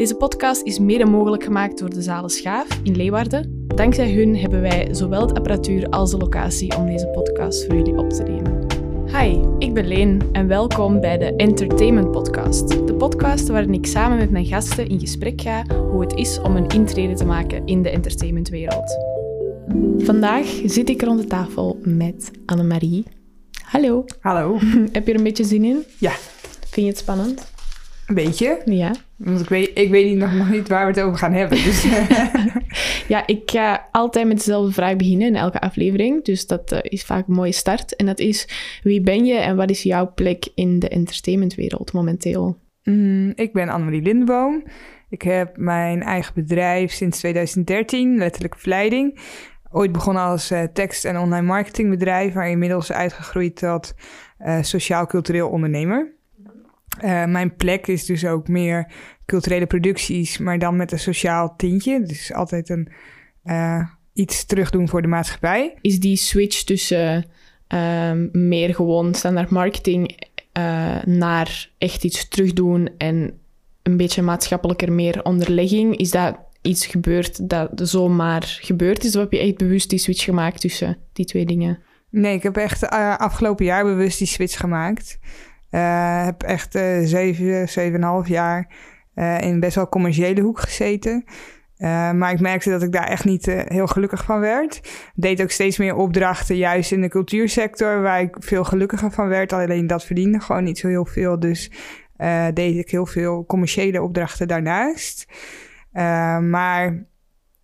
Deze podcast is mede mogelijk gemaakt door de Zalen Schaaf in Leeuwarden. Dankzij hun hebben wij zowel de apparatuur als de locatie om deze podcast voor jullie op te nemen. Hi, ik ben Leen en welkom bij de Entertainment Podcast. De podcast waarin ik samen met mijn gasten in gesprek ga hoe het is om een intrede te maken in de entertainmentwereld. Vandaag zit ik rond de tafel met Annemarie. Hallo. Hallo. Heb je er een beetje zin in? Ja. Vind je het spannend? Een beetje. Ja. Want ik weet, ik weet nog, nog niet waar we het over gaan hebben. Dus. ja, ik ga altijd met dezelfde vraag beginnen in elke aflevering. Dus dat uh, is vaak een mooie start. En dat is, wie ben je en wat is jouw plek in de entertainmentwereld momenteel? Mm, ik ben Annemarie Lindeboom. Ik heb mijn eigen bedrijf sinds 2013, letterlijk verleiding. Ooit begonnen als uh, tekst- en online marketingbedrijf, maar inmiddels uitgegroeid tot uh, sociaal-cultureel ondernemer. Uh, mijn plek is dus ook meer culturele producties, maar dan met een sociaal tintje. Dus altijd een, uh, iets terugdoen voor de maatschappij. Is die switch tussen uh, meer gewoon standaard marketing uh, naar echt iets terugdoen en een beetje maatschappelijker meer onderlegging, is dat iets gebeurd dat zomaar gebeurd is? Of heb je echt bewust die switch gemaakt tussen die twee dingen? Nee, ik heb echt afgelopen jaar bewust die switch gemaakt. Uh, heb echt uh, zeven, zeven en half jaar uh, in best wel commerciële hoek gezeten. maar ik merkte dat ik daar echt niet heel gelukkig van werd. Deed ook steeds meer opdrachten, juist in de cultuursector, waar ik veel gelukkiger van werd. Alleen dat verdiende gewoon niet zo heel veel. Dus deed ik heel veel commerciële opdrachten daarnaast. maar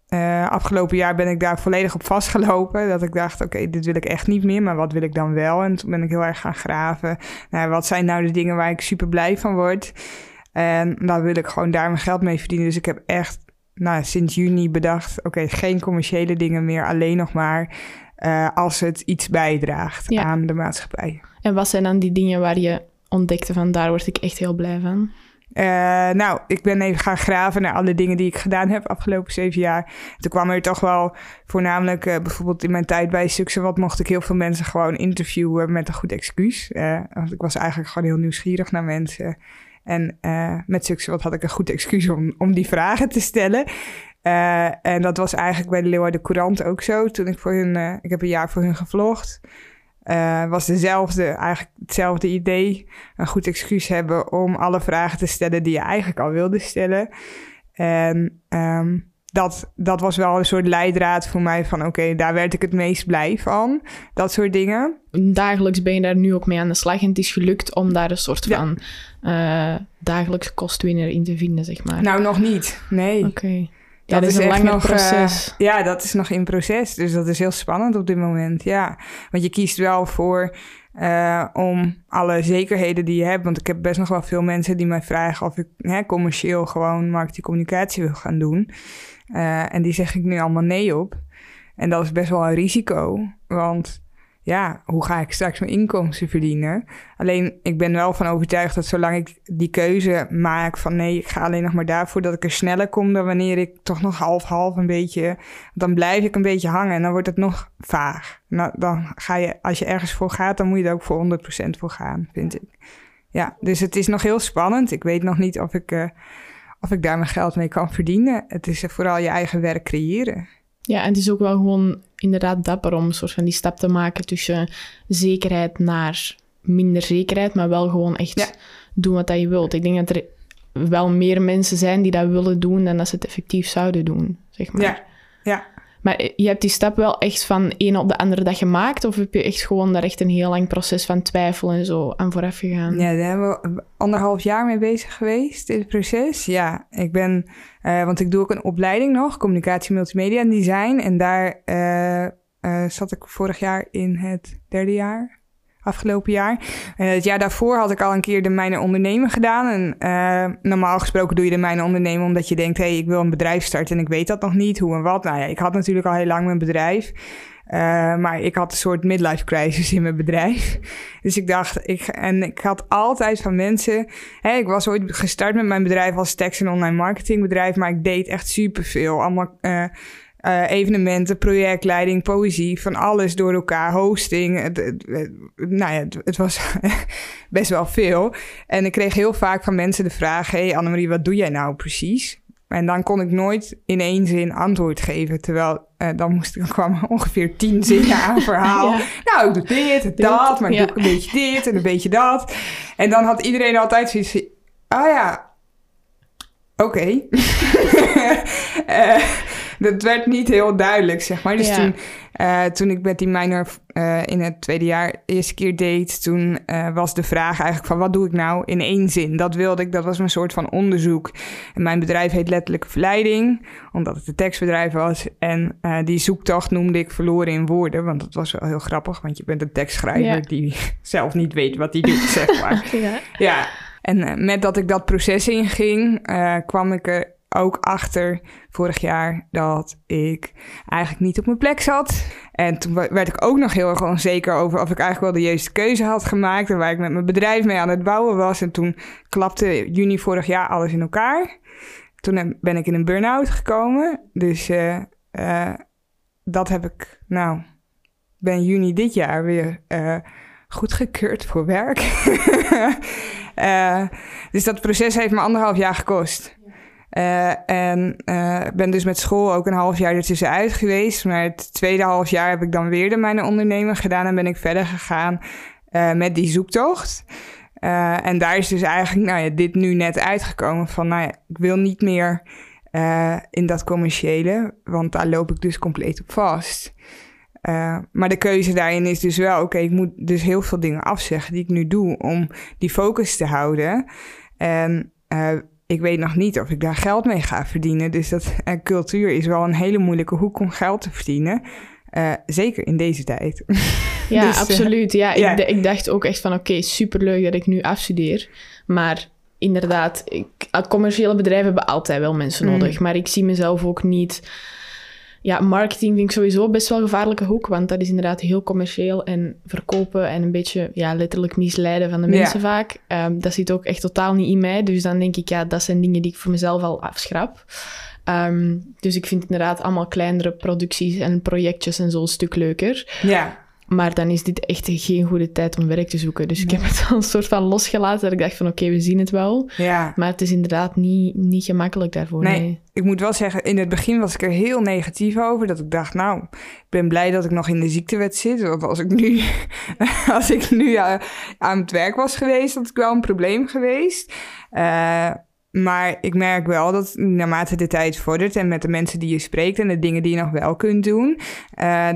uh, afgelopen jaar ben ik daar volledig op vastgelopen. Dat ik dacht, oké, okay, dit wil ik echt niet meer. Maar wat wil ik dan wel? En toen ben ik heel erg gaan graven. Nou, wat zijn nou de dingen waar ik super blij van word? En dan wil ik gewoon daar mijn geld mee verdienen. Dus ik heb echt nou, sinds juni bedacht... oké, okay, geen commerciële dingen meer. Alleen nog maar uh, als het iets bijdraagt ja. aan de maatschappij. En wat zijn dan die dingen waar je ontdekte van... daar word ik echt heel blij van? Uh, nou, ik ben even gaan graven naar alle dingen die ik gedaan heb afgelopen zeven jaar. Toen kwam er toch wel voornamelijk, uh, bijvoorbeeld in mijn tijd bij Succes wat mocht ik heel veel mensen gewoon interviewen met een goed excuus. Uh, want ik was eigenlijk gewoon heel nieuwsgierig naar mensen. En met Succes wat had ik een goed excuus om, om die vragen te stellen. en dat was eigenlijk bij de Leeuwarden Courant ook zo. Toen ik voor hun, ik heb een jaar voor hun gevlogd. Uh, was dezelfde, eigenlijk hetzelfde idee. Een goed excuus hebben om alle vragen te stellen die je eigenlijk al wilde stellen. En um, dat, dat was wel een soort leidraad voor mij van oké, okay, daar werd ik het meest blij van. Dat soort dingen. Dagelijks ben je daar nu ook mee aan de slag en het is gelukt om daar een soort ja. van uh, dagelijks kostwinner in te vinden, zeg maar. Nou, nog niet. Nee. Oké. Okay. Ja, dat, dat is een lang proces. Uh, ja, dat is nog in proces. Dus dat is heel spannend op dit moment. Ja, want je kiest wel voor uh, om alle zekerheden die je hebt. Want ik heb best nog wel veel mensen die mij vragen of ik hè, commercieel gewoon marketingcommunicatie wil gaan doen. Uh, en die zeg ik nu allemaal nee op. En dat is best wel een risico. Want ja, hoe ga ik straks mijn inkomsten verdienen? Alleen, ik ben wel van overtuigd dat zolang ik die keuze maak van nee, ik ga alleen nog maar daarvoor dat ik er sneller kom dan wanneer ik toch nog half-half een beetje, dan blijf ik een beetje hangen en dan wordt het nog vaag. Nou, dan ga je, als je ergens voor gaat, dan moet je er ook voor 100% voor gaan, vind ik. Ja, dus het is nog heel spannend. Ik weet nog niet of ik, uh, of ik daar mijn geld mee kan verdienen. Het is vooral je eigen werk creëren. Ja, en het is ook wel gewoon inderdaad dapper om een soort van die stap te maken tussen zekerheid naar minder zekerheid, maar wel gewoon echt ja. doen wat dat je wilt. Ik denk dat er wel meer mensen zijn die dat willen doen dan dat ze het effectief zouden doen, zeg maar. Ja, ja. Maar je hebt die stap wel echt van een op de andere dag gemaakt? Of heb je echt gewoon daar echt een heel lang proces van twijfel en zo aan vooraf gegaan? Ja, daar hebben we anderhalf jaar mee bezig geweest het proces. Ja, ik ben, uh, want ik doe ook een opleiding nog, communicatie, multimedia en design. En daar uh, zat ik vorig jaar in het derde jaar afgelopen jaar. Uh, het jaar daarvoor had ik al een keer de Mijne Ondernemen gedaan. En uh, normaal gesproken doe je de Mijne Ondernemen omdat je denkt... hé, hey, ik wil een bedrijf starten en ik weet dat nog niet, hoe en wat. Nou ja, ik had natuurlijk al heel lang mijn bedrijf. Uh, maar ik had een soort midlife crisis in mijn bedrijf. Dus ik dacht, ik, en ik had altijd van mensen. Hè, ik was ooit gestart met mijn bedrijf als tekst- en online marketingbedrijf, maar ik deed echt superveel. Allemaal uh, uh, evenementen, projectleiding, poëzie, van alles door elkaar, hosting. Het, het, nou ja, het, was best wel veel. En ik kreeg heel vaak van mensen de vraag: Hey Annemarie, wat doe jij nou precies? En dan kon ik nooit in één zin antwoord geven. Terwijl uh, dan moest ik, kwam ongeveer tien zinnen aan verhaal. Nou, ik doe dit, dat, maar ik doe ook een beetje dit en een beetje dat. En dan had iedereen altijd zoiets van... Ah ja, oké. Okay. uh, dat werd niet heel duidelijk, zeg maar. Dus toen, uh, toen ik met die minor uh, in het tweede jaar eerste keer deed... toen uh, was de vraag eigenlijk van wat doe ik nou in één zin? Dat wilde ik, dat was mijn soort van onderzoek. En mijn bedrijf heet Letterlijke Verleiding, omdat het een tekstbedrijf was. En die zoektocht noemde ik verloren in woorden, want dat was wel heel grappig... want je bent een tekstschrijver ja. die zelf niet weet wat hij doet, zeg maar. ja. ja. En met dat ik dat proces inging, kwam ik er ook achter vorig jaar dat ik eigenlijk niet op mijn plek zat. En toen werd ik ook nog heel erg onzeker over of ik eigenlijk wel de juiste keuze had gemaakt. En waar ik met mijn bedrijf mee aan het bouwen was. En toen klapte juni vorig jaar alles in elkaar. Toen ben ik in een burn-out gekomen. Dus uh, uh, dat heb ik, nou, ben juni dit jaar weer uh, goedgekeurd voor werk. dus dat proces heeft me anderhalf jaar gekost. Uh, en uh, ben dus met school ook een half jaar ertussenuit geweest. Maar het tweede half jaar heb ik dan weer de mijn ondernemer gedaan en ben ik verder gegaan uh, met die zoektocht. en daar is dus eigenlijk nou ja, dit nu net uitgekomen van, nou ja, ik wil niet meer in dat commerciële, want daar loop ik dus compleet op vast. maar de keuze daarin is dus wel, oké, ik moet dus heel veel dingen afzeggen die ik nu doe om die focus te houden. En ik weet nog niet of ik daar geld mee ga verdienen. Dus dat uh, cultuur is wel een hele moeilijke hoek om geld te verdienen. Uh, zeker in deze tijd. Ja, dus, absoluut. Ja. Ik, ik, dacht ook echt van oké, okay, superleuk dat ik nu afstudeer. Maar inderdaad, ik, commerciële bedrijven hebben altijd wel mensen mm. nodig. Maar ik zie mezelf ook niet ja, marketing vind ik sowieso best wel een gevaarlijke hoek, want dat is inderdaad heel commercieel en verkopen en een beetje ja, letterlijk misleiden van de mensen vaak. Um, dat zit ook echt totaal niet in mij, dus dan denk ik, ja, dat zijn dingen die ik voor mezelf al afschrap. Um, dus ik vind inderdaad allemaal kleinere producties en projectjes en zo een stuk leuker. Ja. Maar dan is dit echt geen goede tijd om werk te zoeken. Dus ik heb het al een soort van losgelaten. Dat ik dacht van oké, we zien het wel. Ja. Maar het is inderdaad niet, niet gemakkelijk daarvoor. Nee. Ik moet wel zeggen, in het begin was ik er heel negatief over. Dat ik dacht, nou, ik ben blij dat ik nog in de ziektewet zit. Want als ik nu, als ik nu uh, aan het werk was geweest, had ik wel een probleem geweest. Uh, maar ik merk wel dat naarmate de tijd vordert en met de mensen die je spreekt en de dingen die je nog wel kunt doen, uh,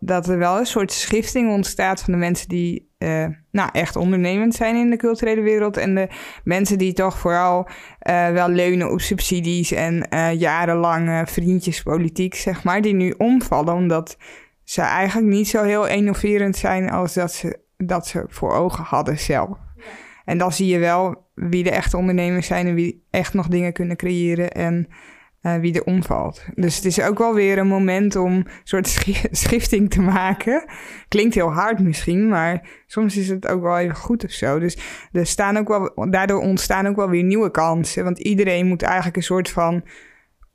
dat, er wel een soort schifting ontstaat van de mensen die uh, nou, echt ondernemend zijn in de culturele wereld en de mensen die toch vooral uh, wel leunen op subsidies en jarenlange vriendjespolitiek, zeg maar, die nu omvallen omdat ze eigenlijk niet zo heel innoverend zijn als dat ze, dat ze voor ogen hadden zelf. En dan zie je wel wie de echte ondernemers zijn en wie echt nog dingen kunnen creëren en uh, wie er omvalt. Dus het is ook wel weer een moment om een soort schifting te maken. Klinkt heel hard misschien, maar soms is het ook wel even goed of zo. Dus er staan ook wel, daardoor ontstaan ook wel weer nieuwe kansen. Want iedereen moet eigenlijk een soort van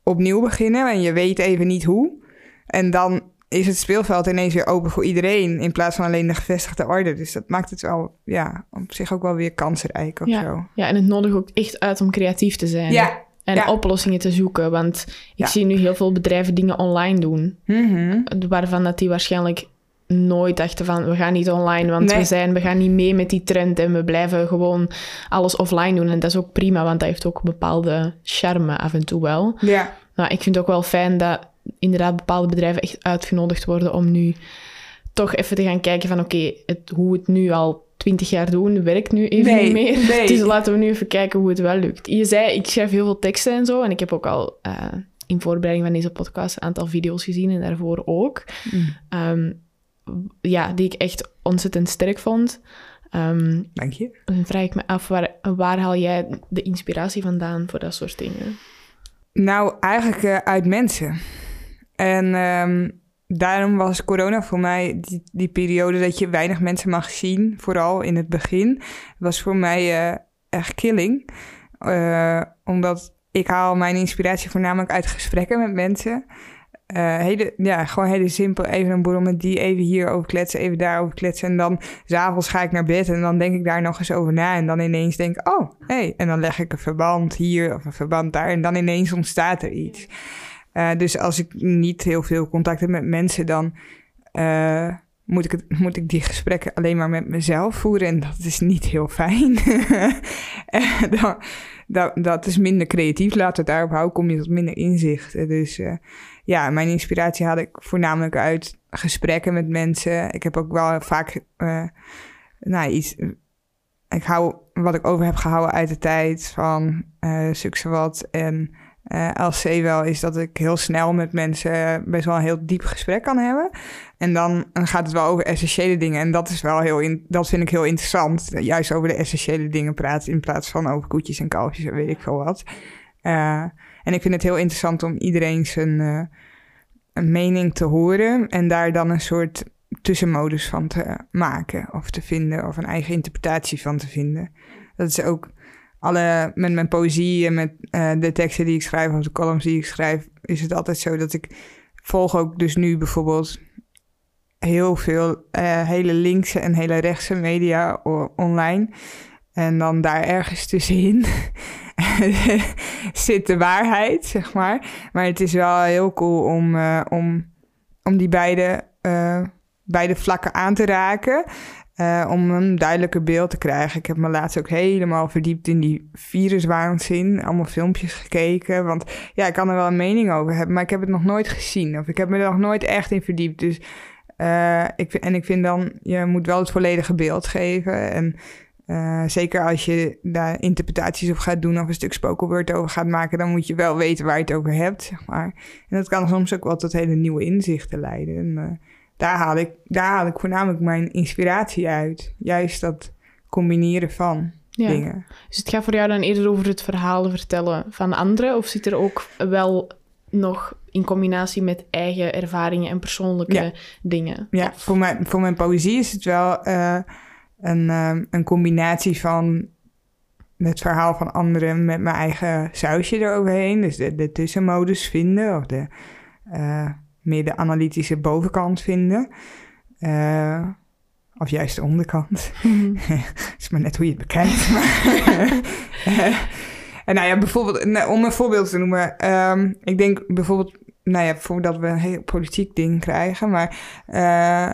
opnieuw beginnen en je weet even niet hoe. En dan is het speelveld ineens weer open voor iedereen in plaats van alleen de gevestigde orde. Dus dat maakt het wel, ja, op zich ook wel weer kansrijk of ja. zo. Ja, en het nodigt ook echt uit om creatief te zijn. Ja. En oplossingen te zoeken. Want ik zie nu heel veel bedrijven dingen online doen. Mm Waarvan dat die waarschijnlijk nooit dachten van we gaan niet online, want we, zijn, we gaan niet mee met die trend en we blijven gewoon alles offline doen. En dat is ook prima, want dat heeft ook een bepaalde charme af en toe wel. Ja. Nou, ik vind het ook wel fijn dat inderdaad bepaalde bedrijven echt uitgenodigd worden om nu toch even te gaan kijken van oké, hoe we het nu al twintig jaar doen, werkt nu even niet meer. Nee. Dus laten we nu even kijken hoe het wel lukt. Je zei, ik schrijf heel veel teksten en zo. En ik heb ook al uh, in voorbereiding van deze podcast een aantal video's gezien en daarvoor ook. Mm. Um, ja, die ik echt ontzettend sterk vond. Um, Dank je. Dan vraag ik me af, waar, waar haal jij de inspiratie vandaan voor dat soort dingen? Nou, eigenlijk uh, uit mensen. En um, daarom was corona voor mij, die, die periode dat je weinig mensen mag zien, vooral in het begin, was voor mij uh, echt killing. Uh, omdat ik haal mijn inspiratie voornamelijk uit gesprekken met mensen. eh, hele, ja, gewoon hele simpel. Even een borrel met die, even hier over kletsen, even daarover kletsen. En dan s'avonds ga ik naar bed en dan denk ik daar nog eens over na. En dan ineens denk ik, oh, hé. Hey. En dan leg ik een verband hier of een verband daar. En dan ineens ontstaat er iets. Uh, dus als ik niet heel veel contact heb met mensen, dan uh, moet, ik het, moet ik die gesprekken alleen maar met mezelf voeren. En dat is niet heel fijn. dan, dat, dat is minder creatief. Laat het daarop houden, kom je tot minder inzicht. Dus ja, mijn inspiratie had ik voornamelijk uit gesprekken met mensen. Ik heb ook wel vaak nou, iets. Ik hou wat ik over heb gehouden uit de tijd van uh, wat en uh, LC wel is dat ik heel snel met mensen best wel een heel diep gesprek kan hebben. En dan, gaat het wel over essentiële dingen. En dat is wel heel dat vind ik heel interessant. Juist over de essentiële dingen praten in plaats van over koetjes en kalfjes en weet ik veel wat. Uh, en ik vind het heel interessant om iedereen zijn een mening te horen en daar dan een soort tussenmodus van te maken of te vinden of een eigen interpretatie van te vinden. Dat is ook alle, met mijn poëzie en met uh, de teksten die ik schrijf of de columns die ik schrijf, is het altijd zo dat ik volg ook dus nu bijvoorbeeld heel veel uh, hele linkse en hele rechtse media online. En dan daar ergens tussenin zit de waarheid, zeg maar. Maar het is wel heel cool om, uh, om, om die beide, beide vlakken aan te raken. Uh, om een duidelijker beeld te krijgen. Ik heb me laatst ook helemaal verdiept in die viruswaanzin. Allemaal filmpjes gekeken. Want ja, ik kan er wel een mening over hebben, maar ik heb het nog nooit gezien. Of ik heb me er nog nooit echt in verdiept. Dus, uh, ik, en ik vind dan, je moet wel het volledige beeld geven. En uh, zeker als je daar interpretaties op gaat doen of een stuk spoken word over gaat maken, dan moet je wel weten waar je het over hebt, zeg maar. En dat kan soms ook wel tot hele nieuwe inzichten leiden. En, daar haal, ik, daar haal ik voornamelijk mijn inspiratie uit. Juist dat combineren van dingen. Dus het gaat voor jou dan eerder over het verhaal vertellen van anderen? Of zit er ook wel nog in combinatie met eigen ervaringen en persoonlijke dingen? Ja, voor mijn, voor mijn poëzie is het wel uh, een, uh, een combinatie van het verhaal van anderen met mijn eigen sausje eroverheen. Dus de, de tussenmodus vinden of de... Uh, meer de analytische bovenkant vinden. Uh, of juist de onderkant. Mm is maar net hoe je het bekijkt. en nou ja, bijvoorbeeld, nou, om een voorbeeld te noemen. Um, ik denk bijvoorbeeld, nou ja, voordat we een heel politiek ding krijgen. Maar uh,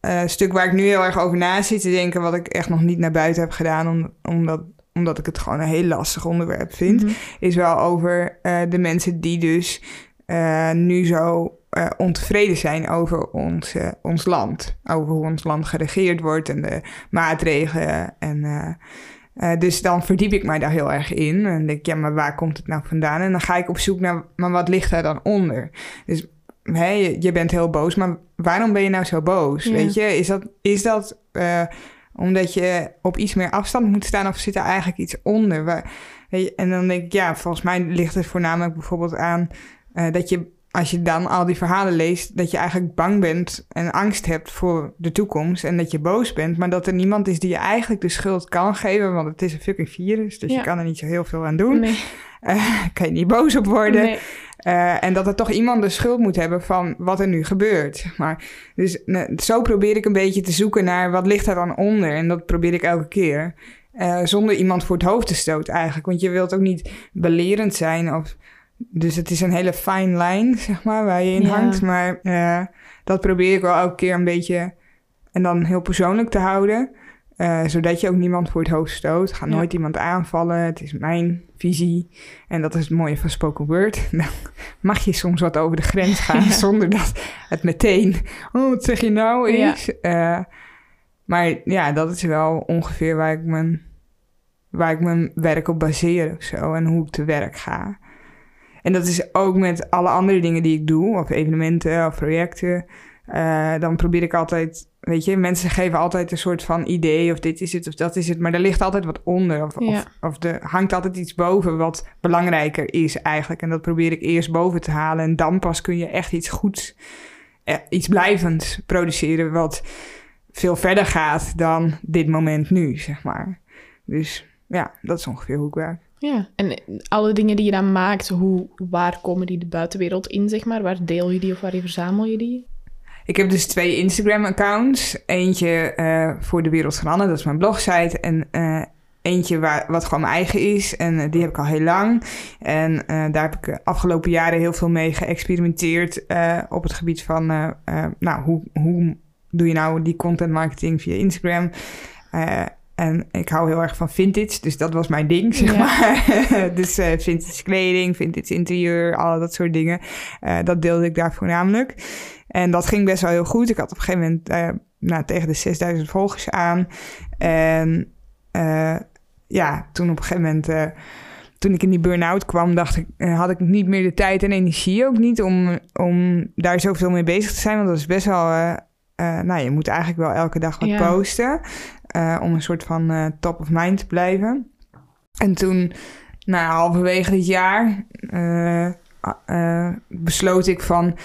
een stuk waar ik nu heel erg over na zit te denken, wat ik echt nog niet naar buiten heb gedaan, om, omdat, omdat ik het gewoon een heel lastig onderwerp vind, mm -hmm. is wel over uh, de mensen die dus uh, nu zo uh, ontevreden zijn over ons, uh, ons land. Over hoe ons land geregeerd wordt en de maatregelen. En, uh, dus dan verdiep ik mij daar heel erg in. En denk ik, ja, maar waar komt het nou vandaan? En dan ga ik op zoek naar, maar wat ligt daar dan onder? Dus hey, je, bent heel boos, maar waarom ben je nou zo boos? Ja. Weet je, is dat, is dat omdat je op iets meer afstand moet staan of zit er eigenlijk iets onder? Waar, je, en dan denk ik, ja, volgens mij ligt het voornamelijk bijvoorbeeld aan dat je als je dan al die verhalen leest, dat je eigenlijk bang bent en angst hebt voor de toekomst en dat je boos bent, maar dat er niemand is die je eigenlijk de schuld kan geven, want het is een fucking virus, dus ja. je kan er niet zo heel veel aan doen. Nee. Uh, kan je niet boos op worden. Nee. Uh, en dat er toch iemand de schuld moet hebben van wat er nu gebeurt. Maar, dus zo probeer ik een beetje te zoeken naar wat ligt er dan onder. En dat probeer ik elke keer. Uh, zonder iemand voor het hoofd te stoten eigenlijk. Want je wilt ook niet belerend zijn of dus het is een hele fine lijn, zeg maar, waar je in ja. hangt. Maar uh, dat probeer ik wel elke keer een beetje en dan heel persoonlijk te houden. Uh, zodat je ook niemand voor het hoofd stoot. Ga nooit ja. iemand aanvallen. Het is mijn visie. En dat is het mooie van spoken word. Dan mag je soms wat over de grens gaan ja. zonder dat het meteen... Oh, wat zeg je nou is? Uh, maar ja, dat is wel ongeveer waar ik mijn, waar ik mijn werk op baseer of zo. En hoe ik te werk ga. En dat is ook met alle andere dingen die ik doe, of evenementen of projecten. Uh, dan probeer ik altijd, weet je, mensen geven altijd een soort van idee of dit is het of dat is het, maar er ligt altijd wat onder of, ja. of, of er hangt altijd iets boven wat belangrijker is eigenlijk. En dat probeer ik eerst boven te halen en dan pas kun je echt iets goeds, eh, iets blijvends produceren wat veel verder gaat dan dit moment nu, zeg maar. Dus ja, dat is ongeveer hoe ik werk. Ja, en alle dingen die je dan maakt, hoe, waar komen die de buitenwereld in, zeg maar? Waar deel je die of waar verzamel je die? Ik heb dus twee Instagram-accounts. Eentje uh, voor de Wereld dat is mijn blogsite. En uh, eentje waar, wat gewoon mijn eigen is. En die heb ik al heel lang. En daar heb ik de afgelopen jaren heel veel mee geëxperimenteerd op het gebied van... nou, hoe, hoe doe je nou die content marketing via Instagram? En ik hou heel erg van vintage, dus dat was mijn ding, zeg maar. dus uh, vintage kleding, vintage interieur, al dat soort dingen. Uh, dat deelde ik daar voornamelijk. En dat ging best wel heel goed. Ik had op een gegeven moment uh, nou, tegen de 6000 volgers aan. En ja, toen op een gegeven moment... toen ik in die burn-out kwam, dacht ik, had ik niet meer de tijd en energie ook niet om, om daar zoveel mee bezig te zijn. Want dat is best wel uh, nou, je moet eigenlijk wel elke dag wat posten. Uh, om een soort van uh, top of mind te blijven. En toen, nou, halverwege dit jaar, besloot ik van.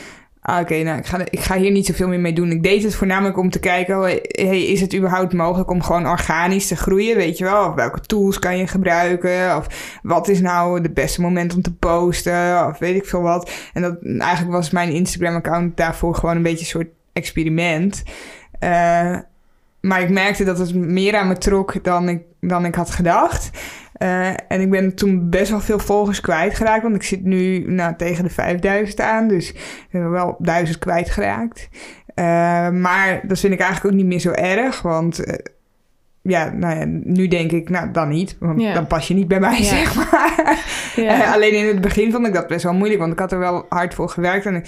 Ah, Oké, nou, ik ga, ik ga hier niet zoveel meer mee doen. Ik deed het voornamelijk om te kijken: oh, hey, is het überhaupt mogelijk om gewoon organisch te groeien? Weet je wel? Of welke tools kan je gebruiken? Of wat is nou het beste moment om te posten? Of weet ik veel wat. En dat, eigenlijk was mijn Instagram-account daarvoor gewoon een beetje een soort experiment. Uh, maar ik merkte dat het meer aan me trok dan ik, dan ik had gedacht. Uh, en ik ben toen best wel veel volgers kwijtgeraakt. Want ik zit nu nou, tegen de 5000 aan. Dus ik wel 1000 kwijtgeraakt. Uh, maar dat vind ik eigenlijk ook niet meer zo erg. Want ja, nou ja, nu denk ik, nou dan niet. Want dan pas je niet bij mij, zeg maar. Ja. alleen in het begin vond ik dat best wel moeilijk. Want ik had er wel hard voor gewerkt. En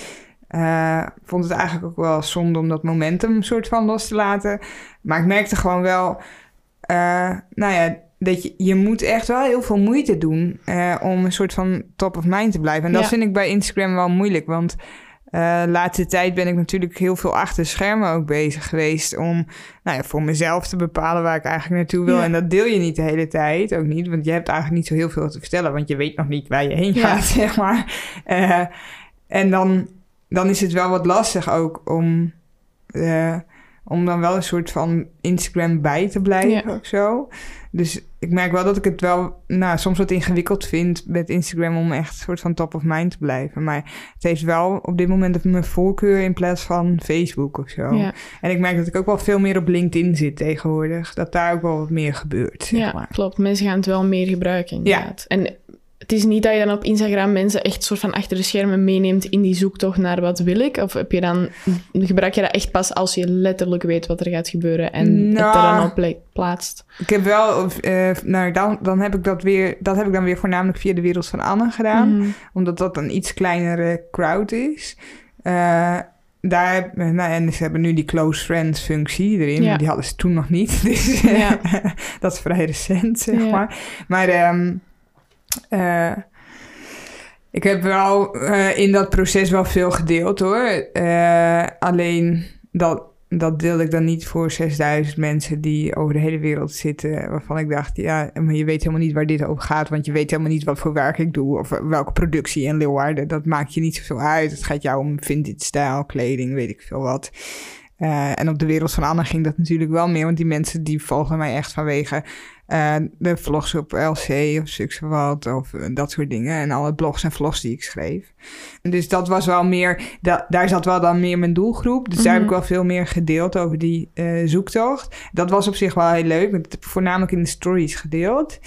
uh, vond het eigenlijk ook wel zonde om dat momentum soort van los te laten. Maar ik merkte gewoon wel, uh, nou ja, dat je, je moet echt wel heel veel moeite doen uh, om een soort van top of mind te blijven. En dat vind ik bij Instagram wel moeilijk, want uh, laatste tijd ben ik natuurlijk heel veel achter schermen ook bezig geweest om nou ja, voor mezelf te bepalen waar ik eigenlijk naartoe wil. En dat deel je niet de hele tijd, ook niet, want je hebt eigenlijk niet zo heel veel te vertellen, want je weet nog niet waar je heen gaat, zeg maar. En dan dan is het wel wat lastig ook om, uh, om dan wel een soort van Instagram bij te blijven of zo. Dus ik merk wel dat ik het wel nou, soms wat ingewikkeld vind met Instagram om echt een soort van top of mind te blijven. Maar het heeft wel op dit moment mijn voorkeur in plaats van Facebook of zo. Ja. En ik merk dat ik ook wel veel meer op LinkedIn zit tegenwoordig. Dat daar ook wel wat meer gebeurt. Zeg ja, klopt. Mensen gaan het wel meer gebruiken inderdaad. Ja. En het is niet dat je dan op Instagram mensen echt soort van achter de schermen meeneemt in die zoektocht naar wat wil ik? Of heb je dan, gebruik je dat echt pas als je letterlijk weet wat er gaat gebeuren en het er dan nou, op plaatst? Ik heb wel, uh, nou dan, dan heb ik dat weer, dat heb ik dan weer voornamelijk via de wereld van Anne gedaan, mhm. omdat dat een iets kleinere crowd is. Uh, daar, nou, en ze hebben nu die close friends functie erin. Die hadden ze toen nog niet. Dus ja. dat is vrij recent, zeg maar. Maar um, uh, ik heb wel uh, in dat proces wel veel gedeeld hoor. Uh, alleen dat, dat deelde ik dan niet voor 6000 mensen die over de hele wereld zitten. Waarvan ik dacht, ja, maar je weet helemaal niet waar dit over gaat. Want je weet helemaal niet wat voor werk ik doe. Of welke productie in Leeuwarden. Dat maakt je niet zoveel uit. Het gaat jou om vintage stijl, kleding, weet ik veel wat. En op de wereld van Anne ging dat natuurlijk wel meer. Want die mensen die volgen mij echt vanwege uh, de vlogs op LC of wat. Of uh, dat soort dingen. En alle blogs en vlogs die ik schreef. Dus dat was wel meer... Da daar zat wel dan meer mijn doelgroep. Dus daar heb ik mhm. wel veel meer gedeeld over die zoektocht. Dat was op zich wel heel leuk. Ik heb voornamelijk in de stories gedeeld.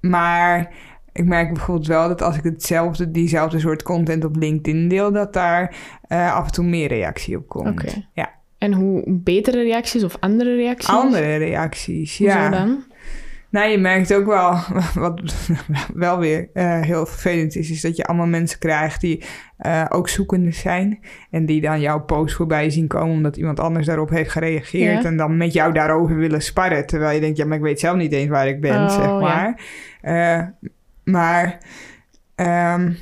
maar ik merk bijvoorbeeld wel dat als ik hetzelfde, diezelfde soort content op LinkedIn deel, dat daar af en toe meer reactie op komt. Okay. Ja. En hoe betere reacties of andere reacties? Andere reacties, ja. Hoezo dan? Nou, je merkt ook wel, wat wel weer uh, heel vervelend is, is dat je allemaal mensen krijgt die uh, ook zoekende zijn. En die dan jouw post voorbij zien komen omdat iemand anders daarop heeft gereageerd. En dan met jou daarover willen sparren. Terwijl je denkt, ja, maar ik weet zelf niet eens waar ik ben, oh, zeg maar. Ja. Maar um,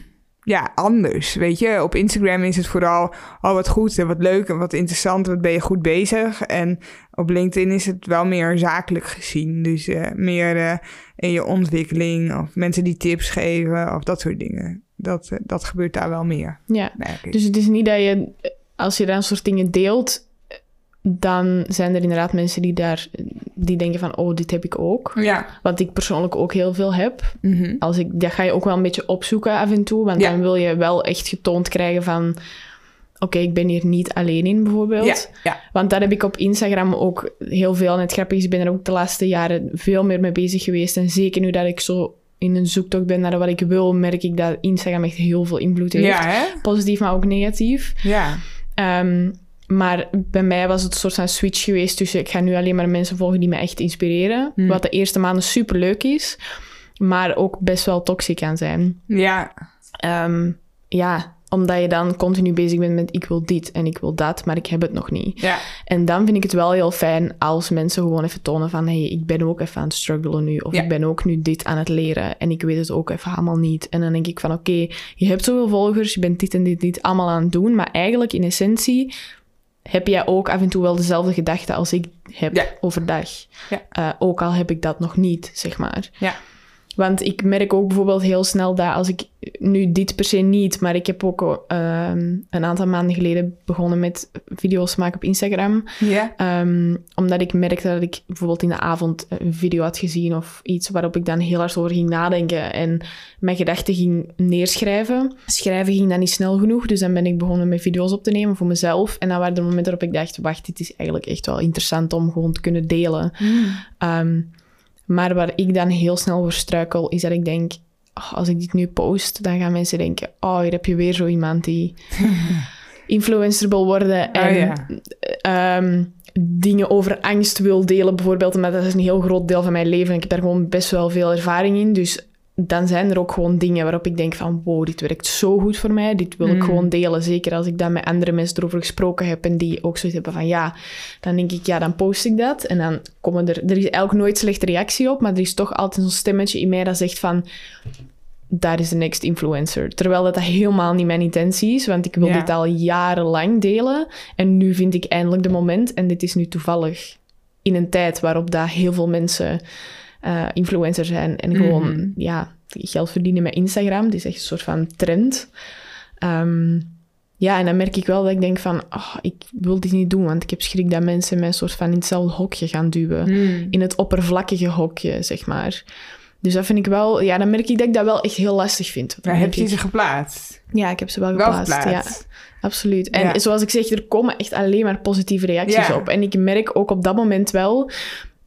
ja, anders. Weet je, op Instagram is het vooral oh, wat goed en wat leuk en wat interessant. Wat ben je goed bezig. En op LinkedIn is het wel meer zakelijk gezien. Dus uh, meer uh, in je ontwikkeling of mensen die tips geven of dat soort dingen. Dat, uh, dat gebeurt daar wel meer. Ja, dus het is niet dat je, als je dan soort dingen deelt dan zijn er inderdaad mensen die daar die denken van oh, dit heb ik ook. Ja. Wat ik persoonlijk ook heel veel heb. Mhm. Als ik, dat ga je ook wel een beetje opzoeken af en toe. Want Ja. dan wil je wel echt getoond krijgen van... Oké, ik ben hier niet alleen in, bijvoorbeeld. Ja. Want daar heb ik op Instagram ook heel veel. En het grappige is, ik ben er ook de laatste jaren veel meer mee bezig geweest. En zeker nu dat ik zo in een zoektocht ben naar wat ik wil, merk ik dat Instagram echt heel veel invloed heeft. Positief, maar ook negatief. Ja. Ehm, maar bij mij was het een soort van switch geweest tussen... ik ga nu alleen maar mensen volgen die me echt inspireren. Hmm. Wat de eerste maanden super leuk is. Maar ook best wel toxic kan zijn. Ja. Ehm, ja, omdat je dan continu bezig bent met ik wil dit en ik wil dat, maar ik heb het nog niet. Ja. En dan vind ik het wel heel fijn als mensen gewoon even tonen van hey, ik ben ook even aan het struggelen nu. Of Ja. ik ben ook nu dit aan het leren en ik weet het ook even allemaal niet. En dan denk ik van oké, je hebt zoveel volgers, je bent dit en dit, dit allemaal aan het doen. Maar eigenlijk in essentie heb jij ook af en toe wel dezelfde gedachten als ik heb Ja. overdag. Ja. Eh, ook al heb ik dat nog niet, zeg maar. Ja. Want ik merk ook bijvoorbeeld heel snel dat als ik nu dit per se niet, maar ik heb ook ehm, een aantal maanden geleden begonnen met video's maken op Instagram. Ja. Ehm, omdat ik merkte dat ik bijvoorbeeld in de avond een video had gezien of iets waarop ik dan heel hard over ging nadenken en mijn gedachten ging neerschrijven. Schrijven ging dan niet snel genoeg, dus dan ben ik begonnen met video's op te nemen voor mezelf. En dan waren er momenten waarop ik dacht, wacht, dit is eigenlijk echt wel interessant om gewoon te kunnen delen. Ehm, maar waar ik dan heel snel voor struikel, is dat ik denk... oh, als ik dit nu post, dan gaan mensen denken... Oh, hier heb je weer zo iemand die influencer wil worden. En Oh, ja. ehm, dingen over angst wil delen, bijvoorbeeld. Omdat dat is een heel groot deel van mijn leven. En ik heb daar gewoon best wel veel ervaring in. Dus dan zijn er ook gewoon dingen waarop ik denk van... Wow, dit werkt zo goed voor mij. Dit wil ik Mm. gewoon delen. Zeker als ik dan met andere mensen erover gesproken heb. En die ook zoiets hebben van... Ja, dan denk ik, ja, dan post ik dat. En dan komen er... Er is eigenlijk nooit slechte reactie op. Maar er is toch altijd zo'n stemmetje in mij dat zegt van... Daar is de next influencer. Terwijl dat, dat helemaal niet mijn intentie is. Want ik wil Ja. dit al jarenlang delen. En nu vind ik eindelijk de moment. En dit is nu toevallig in een tijd waarop daar heel veel mensen eh influencer zijn. En gewoon, Mhm. ja, geld verdienen met Instagram. Het is echt een soort van trend. Ehm, ja, en dan merk ik wel dat ik denk van... Oh, ik wil dit niet doen, want ik heb schrik dat mensen mij een soort van in hetzelfde hokje gaan duwen Hmm. in het oppervlakkige hokje, zeg maar. Dus dat vind ik wel... Ja, dan merk ik dat ik dat wel echt heel lastig vind. Maar heb je ik- ze geplaatst? Ja, ik heb ze wel Wel geplaatst. geplaatst. Ja, absoluut. En Ja. zoals ik zeg, er komen echt alleen maar positieve reacties Ja. op. En ik merk ook op dat moment wel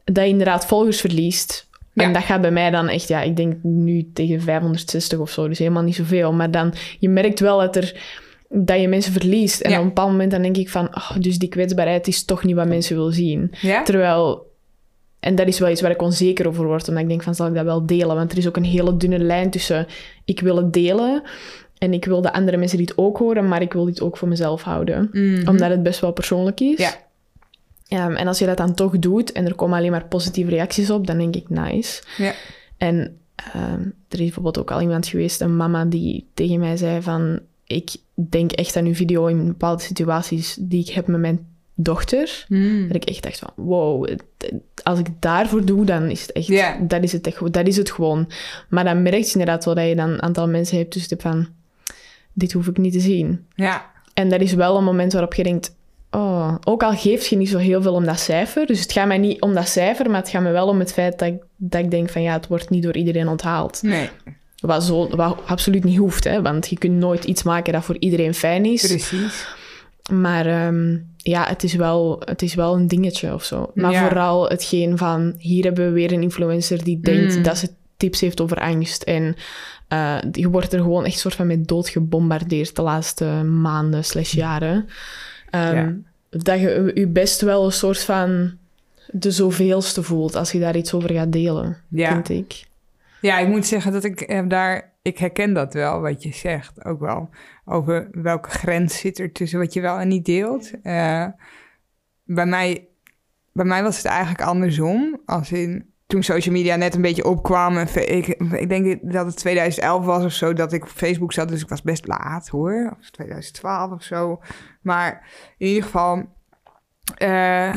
dat je inderdaad volgers verliest. En dat gaat bij mij dan echt, ja, ik denk nu tegen 560 of zo, dus helemaal niet zoveel. Maar dan, je merkt wel dat er dat je mensen verliest. En Ja. op een bepaald moment dan denk ik van, oh, dus die kwetsbaarheid is toch niet wat mensen willen zien. Ja? Terwijl, en dat is wel iets waar ik onzeker over word, omdat ik denk van, zal ik dat wel delen? Want er is ook een hele dunne lijn tussen, ik wil het delen en ik wil de andere mensen dit ook horen, maar ik wil dit ook voor mezelf houden. Mhm. Omdat het best wel persoonlijk is. Ja. Ehm, en als je dat dan toch doet en er komen alleen maar positieve reacties op, dan denk ik nice. Ja. En ehm, er is bijvoorbeeld ook al iemand geweest, een mama, die tegen mij zei van... Ik denk echt aan uw video in bepaalde situaties die ik heb met mijn dochter. Hmm. Dat ik echt dacht van, wow, als ik daarvoor doe, dan is het echt, dat, is het echt dat is het gewoon. Maar dan merk je inderdaad wel dat je dan een aantal mensen hebt tussen van, dit hoef ik niet te zien. Ja. En dat is wel een moment waarop je denkt, oh, ook al geeft je niet zo heel veel om dat cijfer, dus het gaat mij niet om dat cijfer, maar het gaat me wel om het feit dat ik, dat ik denk van, ja, het wordt niet door iedereen onthaald. Nee, Wat, zo, wat absoluut niet hoeft, hè, want je kunt nooit iets maken dat voor iedereen fijn is. precies. Maar ehm, ja, het is, wel, het is wel een dingetje of zo. Maar Ja. vooral hetgeen van... Hier hebben we weer een influencer die denkt Mm. dat ze tips heeft over angst. En eh, je wordt er gewoon echt soort van met dood gebombardeerd de laatste maanden slash jaren. Ehm, Ja. Dat je je best wel een soort van de zoveelste voelt als je daar iets over gaat delen, Ja. vind ik. Ja, ik moet zeggen dat ik heb daar... Ik herken dat wel, wat je zegt. Ook wel over welke grens zit er tussen wat je wel en niet deelt. Eh, bij, mij, bij mij was het eigenlijk andersom. Als in, toen social media net een beetje opkwam... En fe- ik, ik denk dat het 2011 was of zo dat ik Facebook zat. Dus ik was best laat, hoor. Of 2012 of zo. Maar in ieder geval... eh,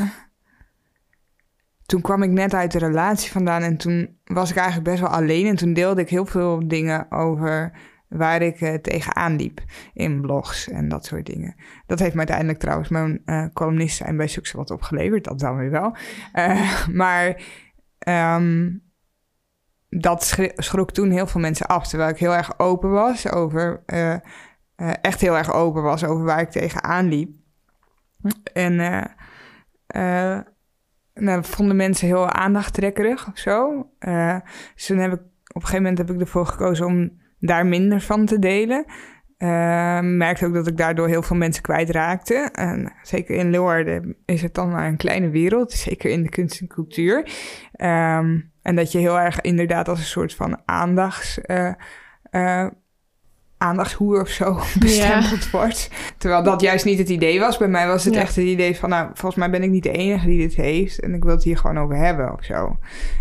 toen kwam ik net uit de relatie vandaan en toen was ik eigenlijk best wel alleen. En toen deelde ik heel veel dingen over waar ik uh, tegenaan liep in blogs en dat soort dingen. Dat heeft me uiteindelijk trouwens mijn uh, columnist zijn bij Succes wat opgeleverd, dat dan weer wel. Maar um, dat schrok toen heel veel mensen af, terwijl ik heel erg open was over, echt heel erg open was over waar ik tegenaan liep. En nou, vonden mensen heel aandachttrekkerig of zo. dus toen heb ik op een gegeven moment heb ik ervoor gekozen om daar minder van te delen. Uh, merkte ook dat ik daardoor heel veel mensen kwijtraakte. En zeker in Leeuwarden is het dan maar een kleine wereld, zeker in de kunst en cultuur. Um, en dat je heel erg inderdaad als een soort van aandachts. Uh, uh, aandachtshoer of zo bestempeld wordt. Terwijl dat juist niet het idee was. Bij mij was het echt het idee van, nou, volgens mij ben ik niet de enige die dit heeft. En ik wil het hier gewoon over hebben of zo.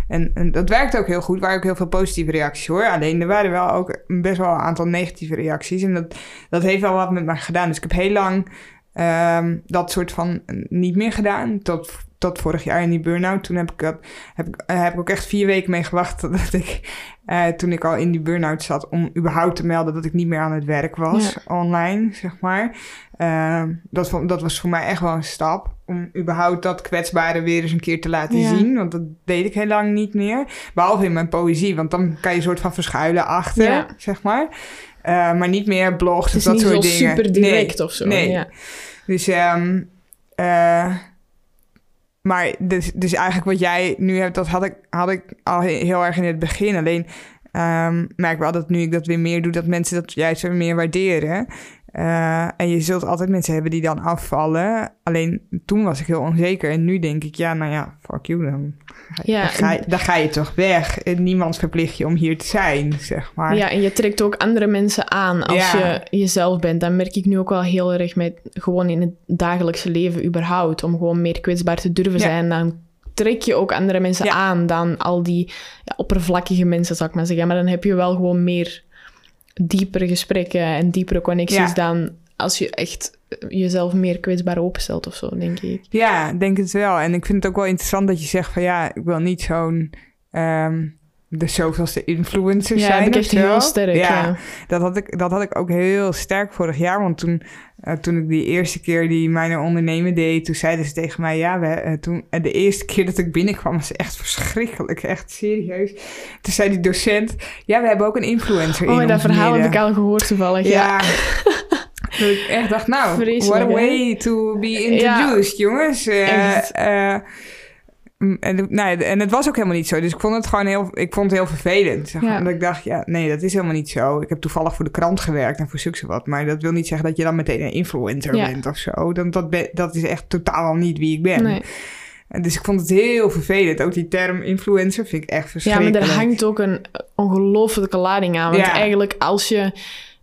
En, en dat werkte ook heel goed. Er waren ook heel veel positieve reacties hoor. Alleen er waren wel ook best wel een aantal negatieve reacties. En dat, dat heeft wel wat met mij gedaan. Dus ik heb heel lang um, dat soort van niet meer gedaan. Tot tot vorig jaar in die burn-out. Toen heb ik, dat, heb, ik, eh, heb ik ook echt vier weken mee gewacht dat ik, uh, toen ik al in die burn-out zat, om überhaupt te melden dat ik niet meer aan het werk was online, zeg maar. Uh, dat, dat was voor mij echt wel een stap. Om überhaupt dat kwetsbare weer eens een keer te laten zien. Want dat deed ik heel lang niet meer. Behalve in mijn poëzie, want dan kan je een soort van verschuilen achter, zeg maar. Uh, maar niet meer blogs of dat soort dingen. super direct of zo. Nee. Ja. Dus um, maar dus, dus eigenlijk wat jij nu hebt, dat had ik, had ik al heel erg in het begin. Alleen um, merk wel dat nu ik dat weer meer doe, dat mensen dat juist weer meer waarderen. Uh, en je zult altijd mensen hebben die dan afvallen. Alleen toen was ik heel onzeker. En nu denk ik, ja, nou ja, fuck you dan. Ja, dan, ga je, dan ga je toch weg. Niemand verplicht je om hier te zijn, zeg maar. Ja, en je trekt ook andere mensen aan als je jezelf bent. Dan merk ik nu ook wel heel erg met gewoon in het dagelijkse leven überhaupt. Om gewoon meer kwetsbaar te durven zijn. Dan trek je ook andere mensen aan dan al die oppervlakkige mensen, zou ik maar zeggen. Maar dan heb je wel gewoon meer diepere gesprekken en diepere connecties dan als je echt jezelf meer kwetsbaar openstelt of zo, denk ik. Ja, denk het wel. En ik vind het ook wel interessant dat je zegt van ja, ik wil niet zo'n um, de zoveelste influencers ja, zijn. Ja, dat is heel sterk. Ja, Dat, had ik, dat had ik ook heel sterk vorig jaar. Want toen, uh, toen ik die eerste keer die mijn ondernemen deed, toen zeiden ze tegen mij, ja, we, uh, toen, uh, de eerste keer dat ik binnenkwam was echt verschrikkelijk, echt serieus. Toen zei die docent, ja, we hebben ook een influencer oh, in dat verhaal heb ik al gehoord toevallig. Ja. ja. dat ik echt dacht, nou, what a way to be introduced, jongens. En, nou, en het was ook helemaal niet zo. Dus ik vond het gewoon heel, ik vond het heel vervelend. Zeg maar. ik dacht, ja, nee, dat is helemaal niet zo. Ik heb toevallig voor de krant gewerkt en voor succes wat. Maar dat wil niet zeggen dat je dan meteen een influencer bent of zo. Dan, dat, dat is echt totaal niet wie ik ben. Nee. En dus ik vond het heel vervelend. Ook die term influencer vind ik echt verschrikkelijk. Ja, maar er hangt ook een ongelofelijke lading aan. Want eigenlijk als je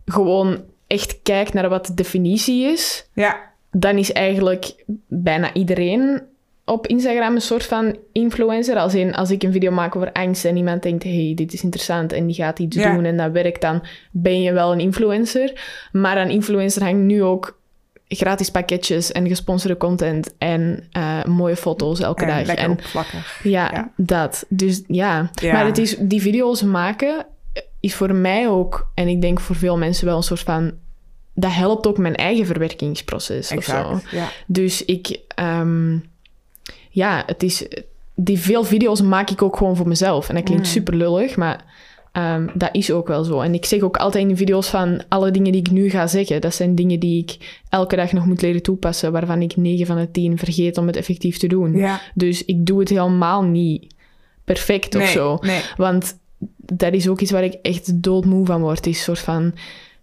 gewoon echt kijkt naar wat de definitie is... Ja. Dan is eigenlijk bijna iedereen op Instagram een soort van influencer. Als, in, als ik een video maak over angst en iemand denkt... hey, dit is interessant en die gaat iets doen en dat werkt... dan ben je wel een influencer. Maar aan influencer hangt nu ook gratis pakketjes en gesponsorde content... en uh, mooie foto's elke en dag. en. Ja, ja, dat. Dus ja. ja. Maar het is, die video's maken is voor mij ook... en ik denk voor veel mensen wel een soort van... dat helpt ook mijn eigen verwerkingsproces exact, of zo. Ja. Dus ik... Um, ja, het is... Die veel video's maak ik ook gewoon voor mezelf. En dat klinkt mm. super lullig, maar um, dat is ook wel zo. En ik zeg ook altijd in de video's van alle dingen die ik nu ga zeggen, dat zijn dingen die ik elke dag nog moet leren toepassen, waarvan ik 9 van de 10 vergeet om het effectief te doen. Ja. Dus ik doe het helemaal niet perfect of zo. Nee. Want dat is ook iets waar ik echt doodmoe van word. Is soort van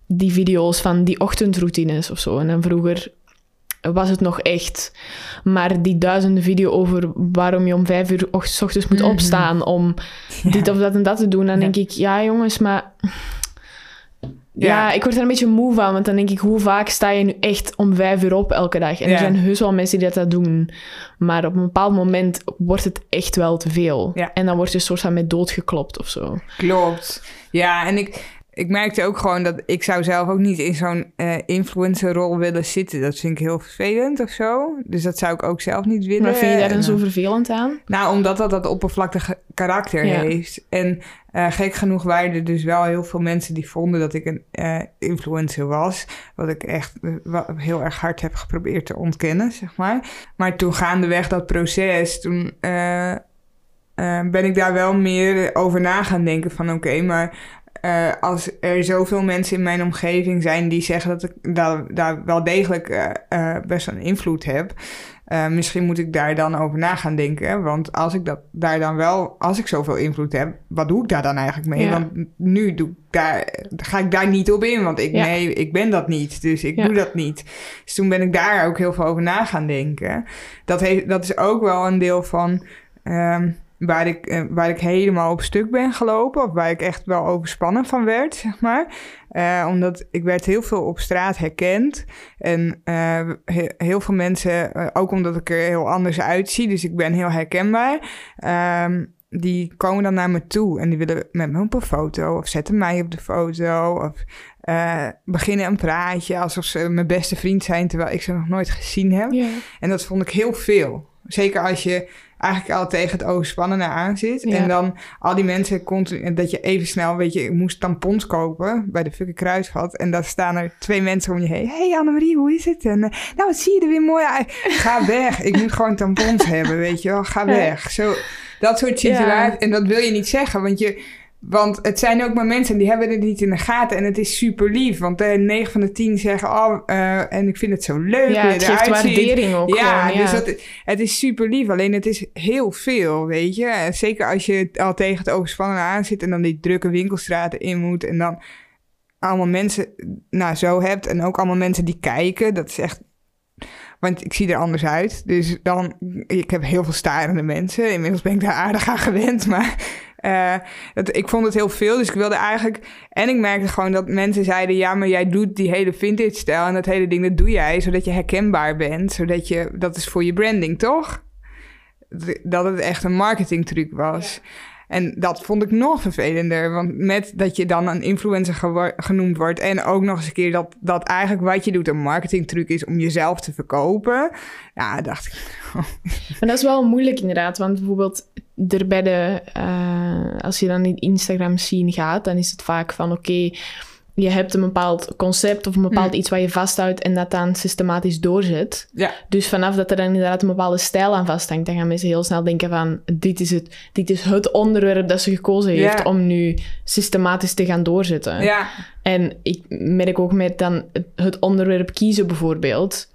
die video's van die ochtendroutines of zo. En dan vroeger was het nog echt. Maar die duizenden video over waarom je om vijf uur ochtends moet opstaan om dit of dat en dat te doen, dan denk ik, ja jongens, maar... Ja. ja. ik word er een beetje moe van, want dan denk ik, hoe vaak sta je nu echt om vijf uur op elke dag? En er zijn heus wel mensen die dat, dat doen, maar op een bepaald moment wordt het echt wel te veel. En dan word je soort van met dood geklopt of zo. Klopt. Ja, en ik, ik merkte ook gewoon dat ik zou zelf ook niet in zo'n uh, influencerrol willen zitten. Dat vind ik heel vervelend of zo. Dus dat zou ik ook zelf niet willen. Maar vind je daar dan zo vervelend aan? Nou, omdat dat dat oppervlaktige karakter heeft. En uh, gek genoeg waren er dus wel heel veel mensen die vonden dat ik een uh, influencer was. Wat ik echt heel erg hard heb geprobeerd te ontkennen, zeg maar. Maar toen gaandeweg dat proces, toen ben ik daar wel meer over na gaan denken van oké, maar uh, als er zoveel mensen in mijn omgeving zijn die zeggen dat ik daar, daar wel degelijk uh, uh, best een invloed heb, misschien moet ik daar dan over na gaan denken. Want als ik dat daar dan wel, als ik zoveel invloed heb, wat doe ik daar dan eigenlijk mee? Want nu doe ik daar, ga ik daar niet op in, want ik, nee, ik ben dat niet, dus ik doe dat niet. Dus toen ben ik daar ook heel veel over na gaan denken. Dat, heeft, dat is ook wel een deel van. Um, waar ik, eh, waar ik helemaal op stuk ben gelopen. Of waar ik echt wel overspannen van werd, zeg maar. Uh, omdat ik werd heel veel op straat herkend. En uh, heel veel mensen, ook omdat ik er heel anders uitzie. Dus ik ben heel herkenbaar. Uh, die komen dan naar me toe en die willen met me op een foto. Of zetten mij op de foto. Of beginnen een praatje alsof ze mijn beste vriend zijn. Terwijl ik ze nog nooit gezien heb. En dat vond ik heel veel. Zeker als je eigenlijk al tegen het overspannen aan zit. En dan al die mensen continu, dat je even snel, weet je, ik moest tampons kopen bij de fucking kruisvat. En dan staan er twee mensen om je heen. Hey Annemarie, hoe is het? En uh, nou, wat zie je er weer mooi uit? Ga weg. ik moet gewoon tampons hebben, weet je wel. Ga weg. Zo, dat soort situaties. En dat wil je niet zeggen, want je want het zijn ook maar mensen die hebben het niet in de gaten. En het is super lief. Want uh, eh, 9 van de 10 zeggen... Oh, uh, en ik vind het zo leuk. Ja, het geeft waardering ook ja, gewoon, ja, dus dat, het is super lief. Alleen het is heel veel, weet je. Zeker als je al tegen het overspannen aan zit... en dan die drukke winkelstraten in moet... en dan allemaal mensen nou, zo hebt... en ook allemaal mensen die kijken. Dat is echt... Want ik zie er anders uit. Dus dan... Ik heb heel veel starende mensen. Inmiddels ben ik daar aardig aan gewend. Maar uh, dat, ik vond het heel veel, dus ik wilde eigenlijk... En ik merkte gewoon dat mensen zeiden... ja, maar jij doet die hele vintage-stijl en dat hele ding, dat doe jij... zodat je herkenbaar bent, zodat je... dat is voor je branding, toch? Dat het echt een marketingtruc was. En dat vond ik nog vervelender. Want met dat je dan een influencer genoemd wordt. En ook nog eens een keer dat, dat eigenlijk wat je doet een marketingtruc is om jezelf te verkopen. Ja, dacht ik. maar dat is wel moeilijk inderdaad. Want bijvoorbeeld er bij de. Uh, als je dan in Instagram zien gaat, dan is het vaak van oké je hebt een bepaald concept of een bepaald mm. iets waar je vasthoudt en dat dan systematisch doorzet. Ja. Dus vanaf dat er dan inderdaad een bepaalde stijl aan vasthangt, dan gaan mensen heel snel denken van dit is het, dit is het onderwerp dat ze gekozen heeft om nu systematisch te gaan doorzetten. Ja. En ik merk ook met dan het onderwerp kiezen bijvoorbeeld,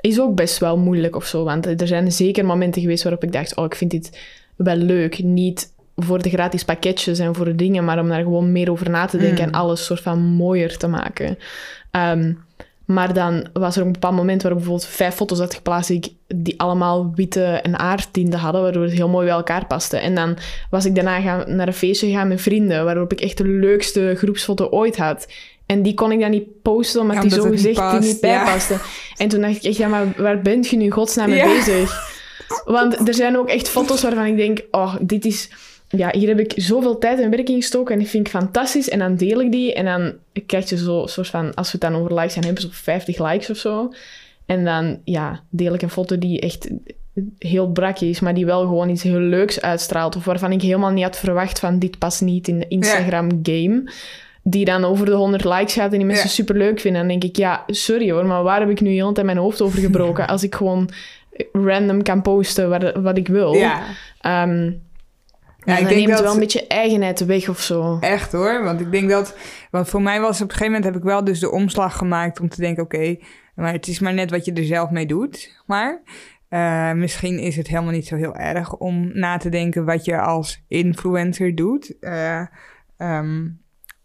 is ook best wel moeilijk of zo. Want er zijn zeker momenten geweest waarop ik dacht, oh ik vind dit wel leuk. Niet voor de gratis pakketjes en voor de dingen, maar om daar gewoon meer over na te denken en mm. alles soort van mooier te maken. Ehm, maar dan was er een bepaald moment waarop bijvoorbeeld vijf foto's had geplaatst die, die allemaal witte en aardtinten hadden, waardoor het heel mooi bij elkaar paste. En dan was ik daarna gaan, naar een feestje gegaan met vrienden, waarop ik echt de leukste groepsfoto ooit had. En die kon ik dan niet posten, omdat die zo gezegd niet, niet bijpaste. En toen dacht ik echt, ja, maar waar bent je nu godsnaam mee bezig? Want er zijn ook echt foto's waarvan ik denk, oh, dit is ja, hier heb ik zoveel tijd en werk in gestoken en die vind ik fantastisch. En dan deel ik die en dan krijg je zo soort van, als we het dan over likes zijn, hebben ze 50 likes of zo. En dan, ja, deel ik een foto die echt heel brak is, maar die wel gewoon iets heel leuks uitstraalt. Of waarvan ik helemaal niet had verwacht van, dit past niet in de Instagram-game. Die dan over de 100 likes gaat en die mensen ja. super leuk vinden. Dan denk ik, ja, sorry hoor, maar waar heb ik nu heel tijd mijn hoofd over gebroken? Als ik gewoon random kan posten wat, wat ik wil. Ja. Ehm, ja, ik denk neemt dat, wel een beetje eigenheid weg of zo. Echt hoor, want ik denk dat... Want voor mij was op een gegeven moment heb ik wel dus de omslag gemaakt om te denken... oké, maar het is maar net wat je er zelf mee doet, maar... Uh, misschien is het helemaal niet zo heel erg om na te denken wat je als influencer doet. Uh, um,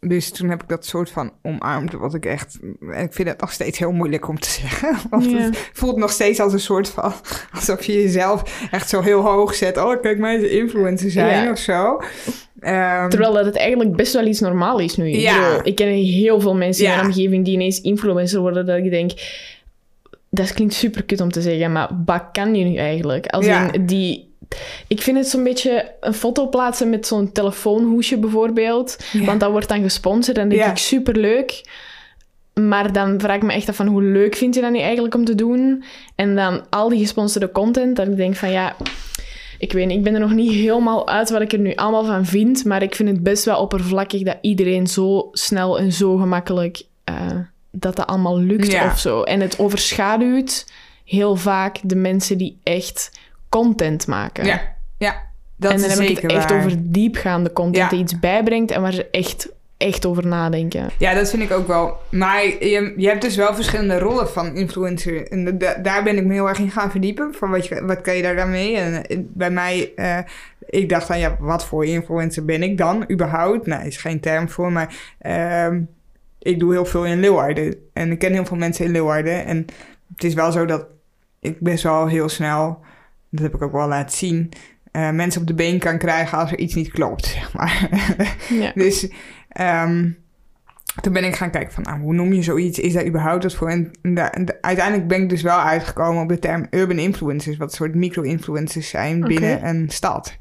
dus toen heb ik dat soort van omarmd, wat ik echt... Ik vind het nog steeds heel moeilijk om te zeggen. Want het voelt nog steeds als een soort van... Alsof je jezelf echt zo heel hoog zet. Oh, kijk mij, de influencer zijn of zo. Um, Terwijl dat het eigenlijk best wel iets normaal is nu. Ja. Ik, ken heel veel mensen in mijn omgeving die ineens influencer worden. Dat ik denk... Dat klinkt super kut om te zeggen, maar wat kan je nu eigenlijk? Als in die ik vind het zo'n beetje een foto plaatsen met zo'n telefoonhoesje bijvoorbeeld. Ja. Want dat wordt dan gesponsord en denk Ja. ik superleuk. Maar dan vraag ik me echt af van hoe leuk vind je dat nu eigenlijk om te doen? En dan al die gesponsorde content, dat ik denk van ja, ik weet niet, ik ben er nog niet helemaal uit wat ik er nu allemaal van vind. Maar ik vind het best wel oppervlakkig dat iedereen zo snel en zo gemakkelijk eh, dat dat allemaal lukt Ja. of zo. En het overschaduwt heel vaak de mensen die echt content maken. Ja, ja. Dat en dan is heb ik het echt waar. over diepgaande content Ja. die iets bijbrengt en waar ze echt, echt over nadenken. Ja, dat vind ik ook wel. Maar je, je hebt dus wel verschillende rollen van influencer. En da- daar ben ik me heel erg in gaan verdiepen. Van wat, je, wat kan je daar dan mee? En eh, bij mij, eh, ik dacht dan, ja, wat voor influencer ben ik dan überhaupt? Nou, is geen term voor, maar ehm, ik doe heel veel in Leeuwarden. En ik ken heel veel mensen in Leeuwarden. En het is wel zo dat ik best wel heel snel, dat heb ik ook wel laten zien, eh, mensen op de been kan krijgen als er iets niet klopt, zeg maar. Ja. Dus ehm, toen ben ik gaan kijken van, nou, hoe noem je zoiets? Is daar überhaupt wat voor? En uiteindelijk ben ik dus wel uitgekomen op de term urban influencers, wat soort micro-influencers zijn binnen een stad.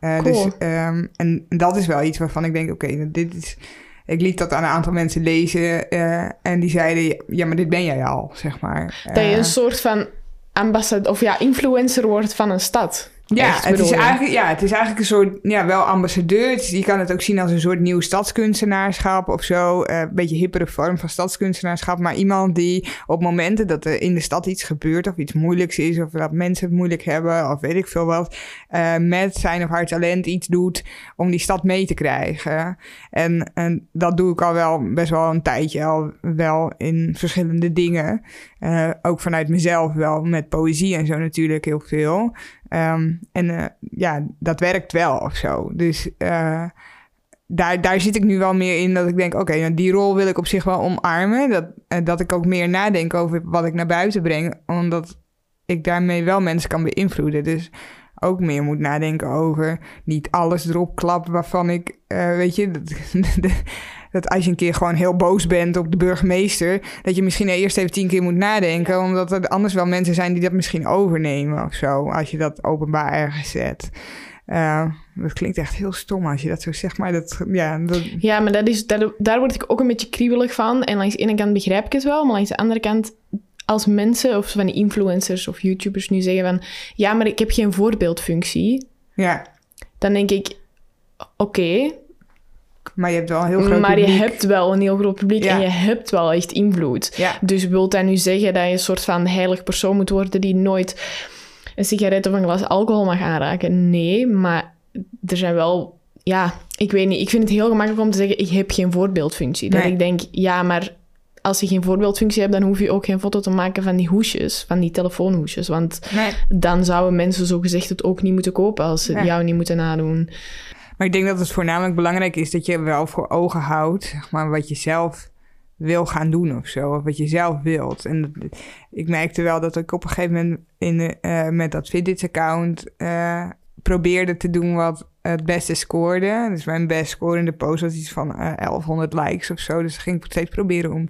Eh, Cool. Dus, ehm, en dat is wel iets waarvan ik denk, oké, dit is... Ik liet dat aan een aantal mensen lezen eh, en die zeiden, ja, maar dit ben jij al, zeg maar. Dat je een soort van ambassadeur of ja, influencer wordt van een stad. Ja, Echt, het is, je? eigenlijk, ja, het is eigenlijk een soort, ja, wel ambassadeur. Is- je kan het ook zien als een soort nieuw stadskunstenaarschap of zo. Eh, een beetje hippere vorm van stadskunstenaarschap. Maar iemand die op momenten dat er in de stad iets gebeurt of iets moeilijks is... of dat mensen het moeilijk hebben of weet ik veel wat... eh, met zijn of haar talent iets doet om die stad mee te krijgen. En, en dat doe ik al wel best wel een tijdje al wel in verschillende dingen. Eh, ook vanuit mezelf wel, met poëzie en zo natuurlijk heel veel. Ehm, en eh, ja, dat werkt wel of zo. Dus eh, daar, daar zit ik nu wel meer in dat ik denk... oké, nou, die rol wil ik op zich wel omarmen. Dat, eh, dat ik ook meer nadenk over wat ik naar buiten breng. Omdat ik daarmee wel mensen kan beïnvloeden. Dus ook meer moet nadenken over niet alles erop klappen waarvan ik... weet je, dat, dat als je een keer gewoon heel boos bent op de burgemeester... dat je misschien eerst even tien keer moet nadenken... omdat er anders wel mensen zijn die dat misschien overnemen of zo... als je dat openbaar ergens zet. Eh, dat klinkt echt heel stom als je dat zo zegt, maar dat... Ja, dat Ja, maar dat is, dat, daar word ik ook een beetje kriebelig van. En langs de ene kant begrijp ik het wel, maar langs de andere kant... Als mensen of van die influencers of YouTubers nu zeggen van... Ja, maar ik heb geen voorbeeldfunctie. ja, Dan denk ik... Oké, maar je hebt wel een heel groot maar je publiek. hebt wel een heel groot publiek Ja. en je hebt wel echt invloed. Ja, Dus wil dat nu zeggen dat je een soort van heilig persoon moet worden die nooit een sigaret of een glas alcohol mag aanraken? Nee, maar er zijn wel... Ja, ik weet niet. Ik vind het heel gemakkelijk om te zeggen, ik heb geen voorbeeldfunctie. Dat Nee. ik denk, ja, maar als je geen voorbeeldfunctie hebt, dan hoef je ook geen foto te maken van die hoesjes, van die telefoonhoesjes. Want nee. dan zouden mensen zogezegd het ook niet moeten kopen als ze jou niet moeten nadoen. Maar ik denk dat het voornamelijk belangrijk is dat je wel voor ogen houdt, zeg maar, wat je zelf wil gaan doen of zo, of wat je zelf wilt. En ik merkte wel dat ik op een gegeven moment in, eh, met dat Fitbit-account eh, probeerde te doen wat het beste scoorde. Dus mijn best scorende post was iets van eh 1100 likes of zo. Dus ging ik steeds proberen om,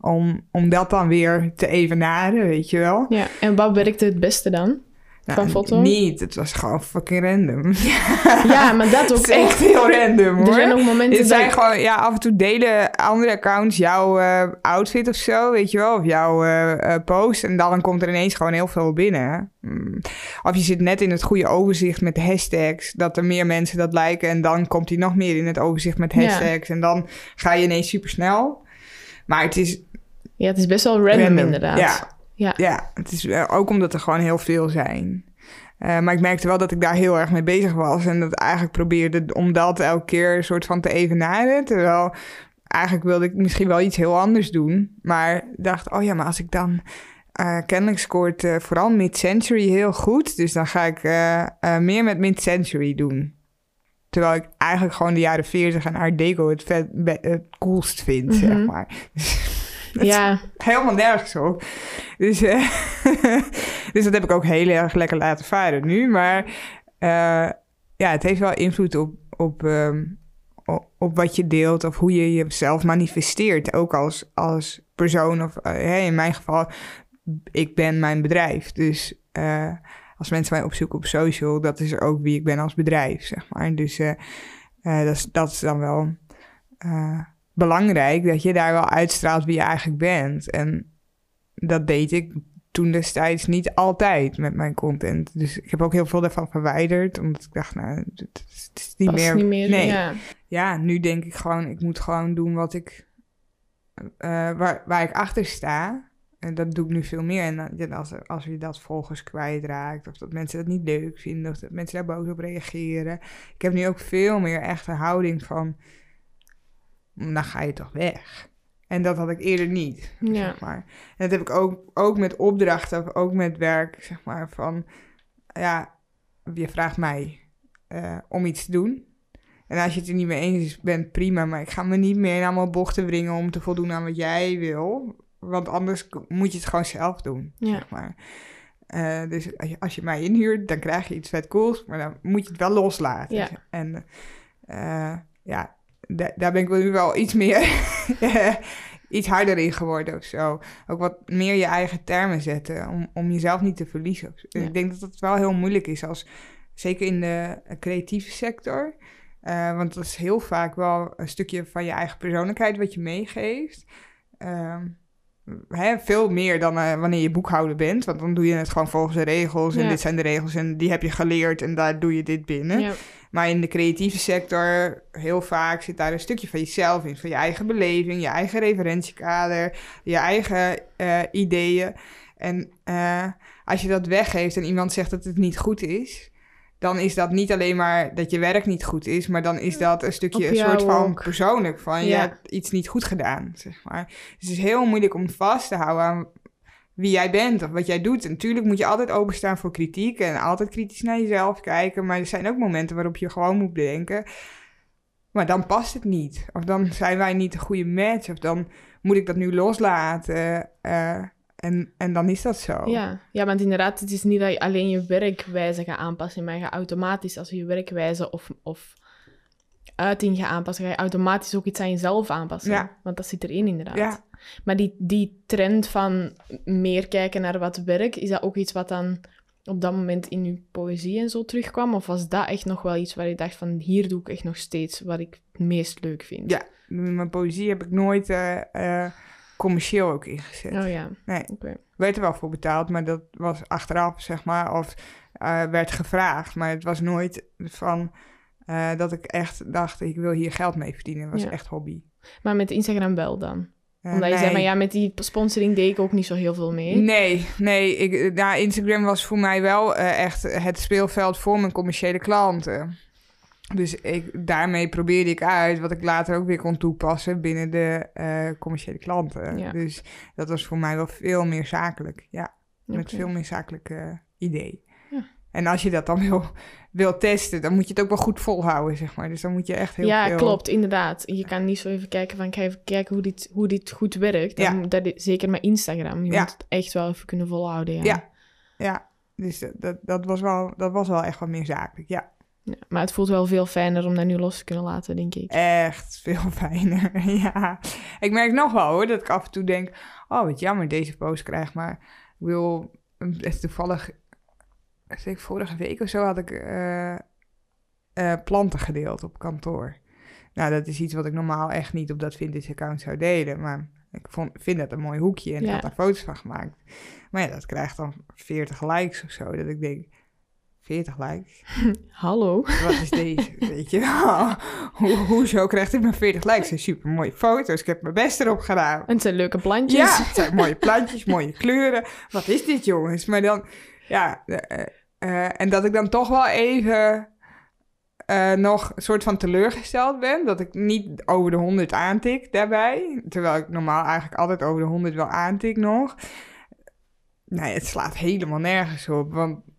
om, om dat dan weer te evenaren, weet je wel. Ja, en wat werkte het beste dan? Van foto? Niet, het was gewoon fucking random. Ja, maar dat ook echt heel random hoor. Er zijn ook momenten Het zijn dat... gewoon, ja, af en toe delen andere accounts jouw eh, outfit of zo, weet je wel, of jouw eh, eh, post. En dan komt er ineens gewoon heel veel binnen. Mm. Of je zit net in het goede overzicht met hashtags, dat er meer mensen dat liken. En dan komt hij nog meer in het overzicht met Ja. hashtags. En dan ga je ineens super snel. Maar het is Ja, het is best wel random, random. inderdaad. Ja, Ja. ja, het is ook omdat er gewoon heel veel zijn. Eh, maar ik merkte wel dat ik daar heel erg mee bezig was. En dat eigenlijk probeerde om dat elke keer een soort van te evenaren. Terwijl eigenlijk wilde ik misschien wel iets heel anders doen. Maar dacht, oh ja, maar als ik dan... eh, kennelijk scoort eh, vooral mid-century heel goed. Dus dan ga ik meer met mid-century doen. Terwijl ik eigenlijk gewoon de jaren 40 en Art Deco het, vet, be- het coolst vind, zeg Mhm. maar. Dat Ja, helemaal nergens op. Dus, eh, dus dat heb ik ook heel erg lekker laten varen nu. Maar eh, ja, het heeft wel invloed op, op, ehm, op, wat je deelt of hoe je jezelf manifesteert. Ook als, als persoon of eh, in mijn geval, ik ben mijn bedrijf. Dus als mensen mij opzoeken op social, dat is ook wie ik ben als bedrijf, zeg maar. Dus dat, is, dat is dan wel uh, belangrijk, dat je daar wel uitstraalt wie je eigenlijk bent. En dat deed ik toen destijds niet altijd met mijn content. Dus ik heb ook heel veel daarvan verwijderd, omdat ik dacht, nou, het is niet meer... niet meer. nee. Ja. ja, nu denk ik gewoon, ik moet gewoon doen wat ik, uh, waar, waar ik achter sta. En dat doe ik nu veel meer. En ja, als, als je dat volgers kwijtraakt, of dat mensen dat niet leuk vinden, of dat mensen daar boos op reageren. Ik heb nu ook veel meer echt een houding van, dan ga je toch weg. En dat had ik eerder niet, Ja. zeg maar. En dat heb ik ook, ook met opdrachten, ook met werk, zeg maar, van... Ja, je vraagt mij uh, om iets te doen. En als je het er niet mee eens bent, prima. Maar ik ga me niet meer in allemaal bochten wringen om te voldoen aan wat jij wil. Want anders moet je het gewoon zelf doen, Ja. zeg maar. Uh, dus als je, als je mij inhuurt, dan krijg je iets vet cools. Maar dan moet je het wel loslaten. Ja. En uh, ja, da daar ben ik nu wel iets meer... iets harder in geworden of zo. Ook wat meer je eigen termen zetten, om, om jezelf niet te verliezen. Ja. Ik denk dat het wel heel moeilijk is, als, zeker in de creatieve sector. Uh, want dat is heel vaak wel een stukje van je eigen persoonlijkheid wat je meegeeft. Uh, hè, veel meer dan uh, wanneer je boekhouder bent. Want dan doe je het gewoon volgens de regels. En Ja. dit zijn de regels en die heb je geleerd en daar doe je dit binnen. Ja. Maar in de creatieve sector, heel vaak zit daar een stukje van jezelf in. Van je eigen beleving, je eigen referentiekader, je eigen uh, ideeën. En uh, als je dat weggeeft en iemand zegt dat het niet goed is, dan is dat niet alleen maar dat je werk niet goed is, maar dan is dat een stukje een soort van ook. persoonlijk. Van je Ja. hebt iets niet goed gedaan, zeg maar. Dus het is heel moeilijk om vast te houden aan wie jij bent of wat jij doet. En natuurlijk moet je altijd openstaan voor kritiek en altijd kritisch naar jezelf kijken. Maar er zijn ook momenten waarop je gewoon moet bedenken. Maar dan past het niet. Of dan zijn wij niet een goede match. Of dan moet ik dat nu loslaten. Uh, en, en dan is dat zo. Ja. ja, want inderdaad, het is niet dat je alleen je werkwijze gaat aanpassen, maar je gaat automatisch, als je je werkwijze of, of uiting gaat aanpassen, ga je automatisch ook iets aan jezelf aanpassen. Ja. Want dat zit erin inderdaad. Ja. Maar die, die trend van meer kijken naar wat werk, is dat ook iets wat dan op dat moment in je poëzie en zo terugkwam? Of was dat echt nog wel iets waar je dacht van, hier doe ik echt nog steeds wat ik het meest leuk vind? Ja, mijn poëzie heb ik nooit uh, uh, commercieel ook ingezet. Oh ja, Nee, werd er wel voor betaald, maar dat was achteraf, zeg maar, of uh, werd gevraagd. Maar het was nooit van uh, dat ik echt dacht, ik wil hier geld mee verdienen. Het was Ja. echt hobby. Maar met Instagram wel dan? Uh, Omdat je zei, maar ja, met die sponsoring deed ik ook niet zo heel veel mee. Nee, nee. Ik, nou, Instagram was voor mij wel echt het speelveld voor mijn commerciële klanten. Dus ik, daarmee probeerde ik uit wat ik later ook weer kon toepassen binnen de uh, commerciële klanten. Ja. Dus dat was voor mij wel veel meer zakelijk. Ja, met veel meer zakelijk uh, idee. Ja. En als je dat dan wil, wil testen, dan moet je het ook wel goed volhouden, zeg maar. Dus dan moet je echt heel ja, veel... klopt, inderdaad. Je kan niet zo even kijken van, ik ga even kijken hoe dit, hoe dit goed werkt. Dan, Ja. dat zeker met Instagram. Je Ja. moet het echt wel even kunnen volhouden, ja. Ja. Ja, dus dat, dat, was wel, dat was wel echt wat meer zakelijk, ja. Ja, Maar het voelt wel veel fijner om dat nu los te kunnen laten, denk ik. Echt veel fijner, ja. Ik merk nog wel hoor, dat ik af en toe denk... Oh, wat jammer, deze post krijg maar... Ik wil... Het is toevallig... Vorige week of zo had ik uh, uh, planten gedeeld op kantoor. Nou, dat is iets wat ik normaal echt niet op dat Vintage-account zou delen. Maar ik vond, vind dat een mooi hoekje en ik Ja. had daar foto's van gemaakt. Maar ja, dat krijgt dan 40 likes of zo. Dat ik denk, 40 likes? Hallo? Wat is deze? Weet je wel? Ho hoezo krijgt ik maar 40 likes? Het zijn super mooie foto's. Ik heb mijn best erop gedaan. En het zijn leuke plantjes. Ja, het zijn mooie plantjes, mooie kleuren. Wat is dit, jongens? Maar dan, ja, uh, uh, en dat ik dan toch wel even uh, nog een soort van teleurgesteld ben. Dat ik niet over de 100 aantik daarbij. Terwijl ik normaal eigenlijk altijd over de 100 wel aantik nog. Nee, het slaat helemaal nergens op. Want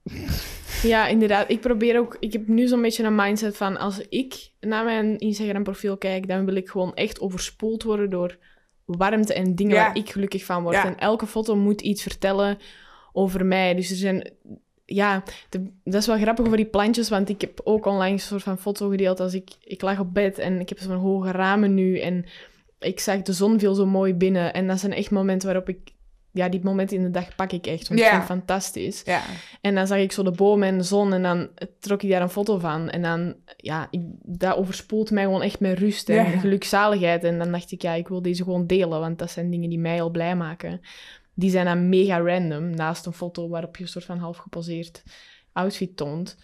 Ja, inderdaad. Ik probeer ook... Ik heb nu zo'n beetje een mindset van... Als ik naar mijn Instagram-profiel kijk... dan wil ik gewoon echt overspoeld worden door warmte en dingen Ja. waar ik gelukkig van word. Ja. En elke foto moet iets vertellen over mij. Dus er zijn... Ja, de- dat is wel grappig over die plantjes, want ik heb ook onlangs een soort van foto gedeeld als ik... Ik lag op bed en ik heb zo'n hoge ramen nu en ik zag de zon viel zo mooi binnen. En dat zijn echt momenten waarop ik ja, die momenten in de dag pak ik echt, want Ja. ik vind het fantastisch. Ja. En dan zag ik zo de bomen en de zon en dan trok ik daar een foto van. En dan, ja, ik, dat overspoelt mij gewoon echt met rust en Ja. gelukzaligheid. En dan dacht ik, ja, ik wil deze gewoon delen, want dat zijn dingen die mij al blij maken. Die zijn dan mega random, naast een foto waarop je een soort van half geposeerd outfit toont.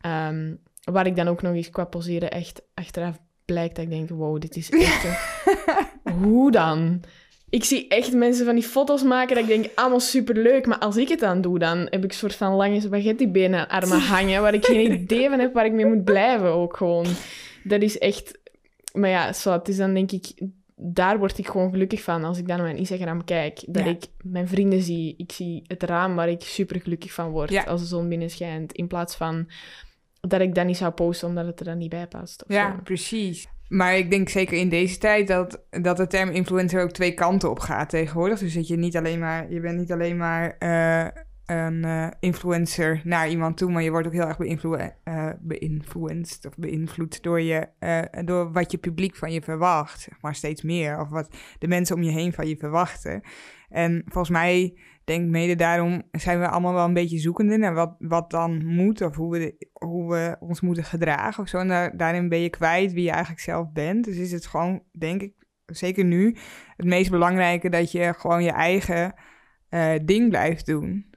Ehm, waar ik dan ook nog eens qua poseren echt achteraf blijkt dat ik denk, wow, dit is echt... een- Hoe dan? Ik zie echt mensen van die foto's maken dat ik denk, allemaal superleuk. Maar als ik het dan doe, dan heb ik een soort van lange spaghettibenen armen hangen, waar ik geen idee van heb waar ik mee moet blijven ook gewoon. Dat is echt... Maar ja, zo, het is dan denk ik... Daar word ik gewoon gelukkig van als ik dan naar mijn Instagram kijk. Dat Ja. ik mijn vrienden zie. Ik zie het raam waar ik super gelukkig van word Ja. als de zon binnen schijnt. In plaats van dat ik dat niet zou posten omdat het er dan niet bij past. Of Ja, zo. precies. Maar ik denk zeker in deze tijd dat, dat de term influencer ook twee kanten op gaat tegenwoordig. Dus dat je niet alleen maar, je bent niet alleen maar eh, een eh, influencer naar iemand toe, maar je wordt ook heel erg beïnvloe- eh, beïnfluenced of beïnvloed door, je, door wat je publiek van je verwacht. Zeg maar steeds meer. Of wat de mensen om je heen van je verwachten. En volgens mij denk mede daarom zijn we allemaal wel een beetje zoekende naar wat, wat dan moet of hoe we, hoe we ons moeten gedragen of zo. En daar- daarin ben je kwijt wie je eigenlijk zelf bent. Dus is het gewoon, denk ik, zeker nu, het meest belangrijke dat je gewoon je eigen eh, ding blijft doen.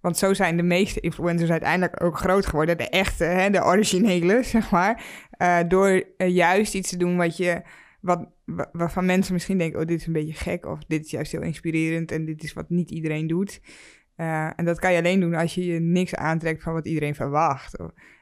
Want zo zijn de meeste influencers uiteindelijk ook groot geworden. De echte, hè, de originele, zeg maar. Eh, door eh, juist iets te doen wat je, wat, wa- waarvan mensen misschien denken... oh, dit is een beetje gek of dit is juist heel inspirerend... en dit is wat niet iedereen doet. Eh, en dat kan je alleen doen als je je niks aantrekt van wat iedereen verwacht.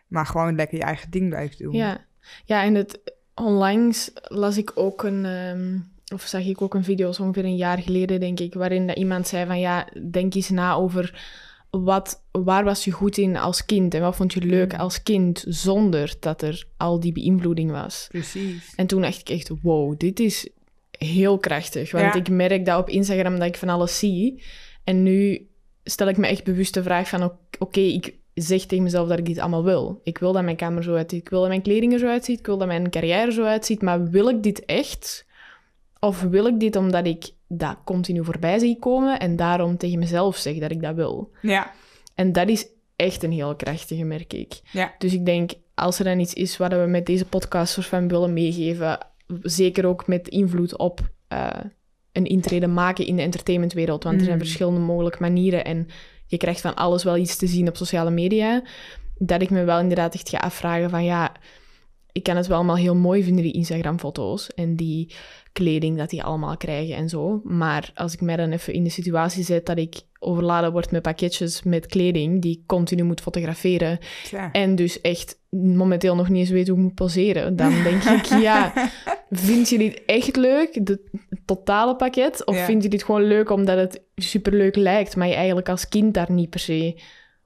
Maar gewoon lekker je eigen ding blijft doen. Ja, ja en het, onlangs las ik ook een, ehm, of zag ik ook een video, zo ongeveer een jaar geleden, denk ik, waarin dat iemand zei van ja, denk eens na over wat, waar was je goed in als kind en wat vond je leuk Mm. als kind zonder dat er al die beïnvloeding was. Precies. En toen dacht ik echt, wow, dit is heel krachtig. Want Ja. ik merk dat op Instagram dat ik van alles zie. En nu stel ik me echt bewust de vraag van, oké, ik zeg tegen mezelf dat ik dit allemaal wil. Ik wil dat mijn kamer zo uitziet, ik wil dat mijn kleding er zo uitziet, ik wil dat mijn carrière zo uitziet. Maar wil ik dit echt? Of wil ik dit omdat ik dat continu voorbij zie komen en daarom tegen mezelf zeg dat ik dat wil? Ja, En dat is echt een heel krachtige, merk ik. ja, Dus ik denk, als er dan iets is wat we met deze podcast soort van willen meegeven, zeker ook met invloed op eh, een intrede maken in de entertainmentwereld, want er zijn Mm. verschillende mogelijke manieren en je krijgt van alles wel iets te zien op sociale media, dat ik me wel inderdaad echt ga afvragen van ja, ik kan het wel allemaal heel mooi vinden, die Instagram-foto's en die kleding dat die allemaal krijgen en zo. Maar als ik mij dan even in de situatie zet dat ik overladen word met pakketjes met kleding die ik continu moet fotograferen en dus echt momenteel nog niet eens weet hoe ik moet poseren, dan denk ik, ja, vind je dit echt leuk, de, het totale pakket? Of Ja. vind je dit gewoon leuk omdat het superleuk lijkt, maar je eigenlijk als kind daar niet per se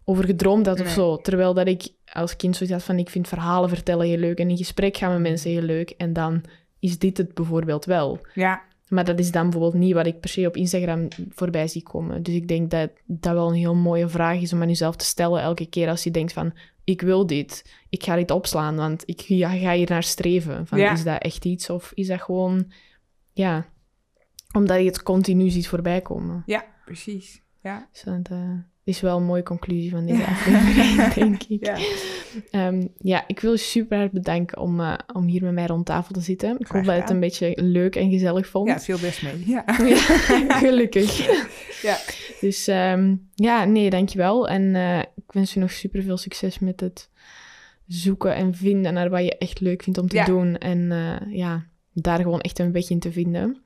over gedroomd had of Nee. zo? Terwijl dat ik als kind zoiets had van, ik vind verhalen vertellen heel leuk en in gesprek gaan met mensen heel leuk en dan is dit het bijvoorbeeld wel. Ja, Maar dat is dan bijvoorbeeld niet wat ik per se op Instagram voorbij zie komen. Dus ik denk dat dat wel een heel mooie vraag is om aan jezelf te stellen elke keer als je denkt van... Ik wil dit, ik ga dit opslaan, want ik ja, ga hier naar streven. Van, Ja. Is dat echt iets of is dat gewoon... Ja, omdat je het continu ziet voorbij komen. ja, precies. Ja, Dus dat eh, is wel een mooie conclusie van deze Ja. aflevering, denk ik. ja. Ehm, ja, ik wil je super hard bedanken om, eh, om hier met mij rond tafel te zitten. Ik Graag hoop dat je het een beetje leuk en gezellig vond. ja viel best mee. Ja. Ja, gelukkig. Ja. Dus ehm, ja, nee, dankjewel. En eh, ik wens je nog super veel succes met het zoeken en vinden naar wat je echt leuk vindt om te doen. En eh, ja, daar gewoon echt een weg in te vinden.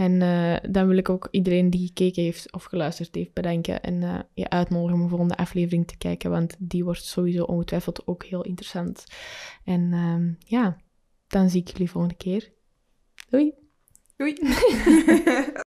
En eh, dan wil ik ook iedereen die gekeken heeft of geluisterd heeft bedanken. En eh, je uitnodigen om de volgende aflevering te kijken. Want die wordt sowieso ongetwijfeld ook heel interessant. En ehm, ja, dan zie ik jullie volgende keer. Doei! Doei.